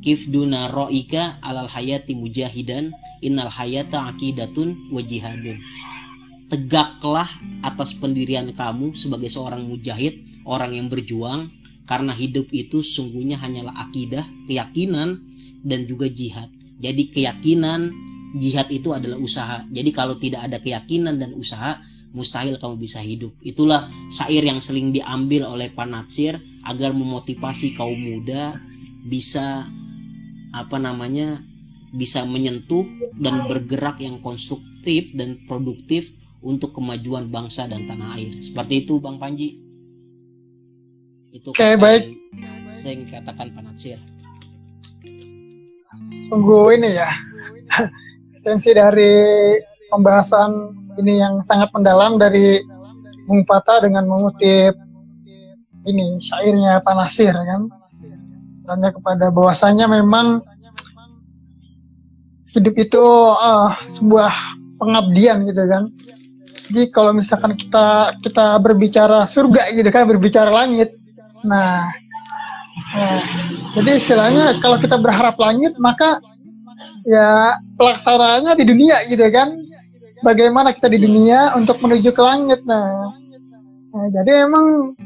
kif duna roika alal hayati mujahidan innal hayata akidatun wajihadun tegaklah atas pendirian kamu sebagai seorang mujahid, orang yang berjuang, karena hidup itu sungguhnya hanyalah akidah, keyakinan, dan juga jihad. Jadi keyakinan, jihad itu adalah usaha. Jadi kalau tidak ada keyakinan dan usaha, mustahil kamu bisa hidup. Itulah syair yang sering diambil oleh Panatsir agar memotivasi kaum muda bisa apa namanya bisa menyentuh dan bergerak yang konstruktif dan produktif untuk kemajuan bangsa dan tanah air. Seperti itu Bang Panji. Itu Oke, baik. Saya katakan Panatsir. Tunggu ini ya. [LAUGHS] esensi dari pembahasan ini yang sangat mendalam dari Bung Pata dengan mengutip ini syairnya Panasir kan tanya kepada bahwasanya memang hidup itu uh, sebuah pengabdian gitu kan. Jadi kalau misalkan kita kita berbicara surga gitu kan berbicara langit. Nah, nah jadi istilahnya kalau kita berharap langit maka ya pelaksanaannya di dunia gitu kan. Bagaimana kita di dunia untuk menuju ke langit nah, nah jadi emang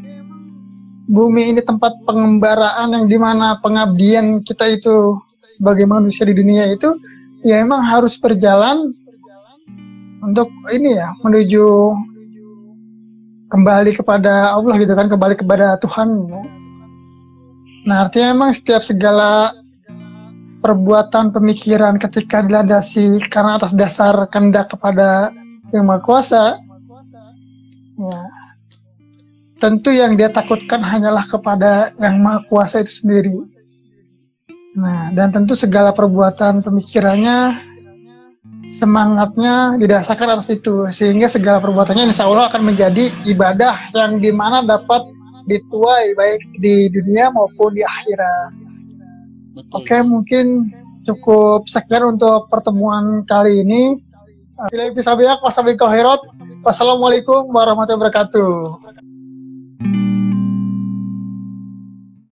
bumi ini tempat pengembaraan yang di mana pengabdian kita itu sebagai manusia di dunia itu ya emang harus berjalan untuk ini ya menuju kembali kepada Allah gitu kan kembali kepada Tuhan ya. nah artinya emang setiap segala perbuatan pemikiran ketika dilandasi karena atas dasar kehendak kepada yang maha kuasa ya tentu yang dia takutkan hanyalah kepada yang maha kuasa itu sendiri. Nah, dan tentu segala perbuatan pemikirannya, semangatnya didasarkan atas itu, sehingga segala perbuatannya insya Allah akan menjadi ibadah yang di mana dapat dituai baik di dunia maupun di akhirat. Oke, mungkin cukup sekian untuk pertemuan kali ini. Wassalamualaikum warahmatullahi wabarakatuh.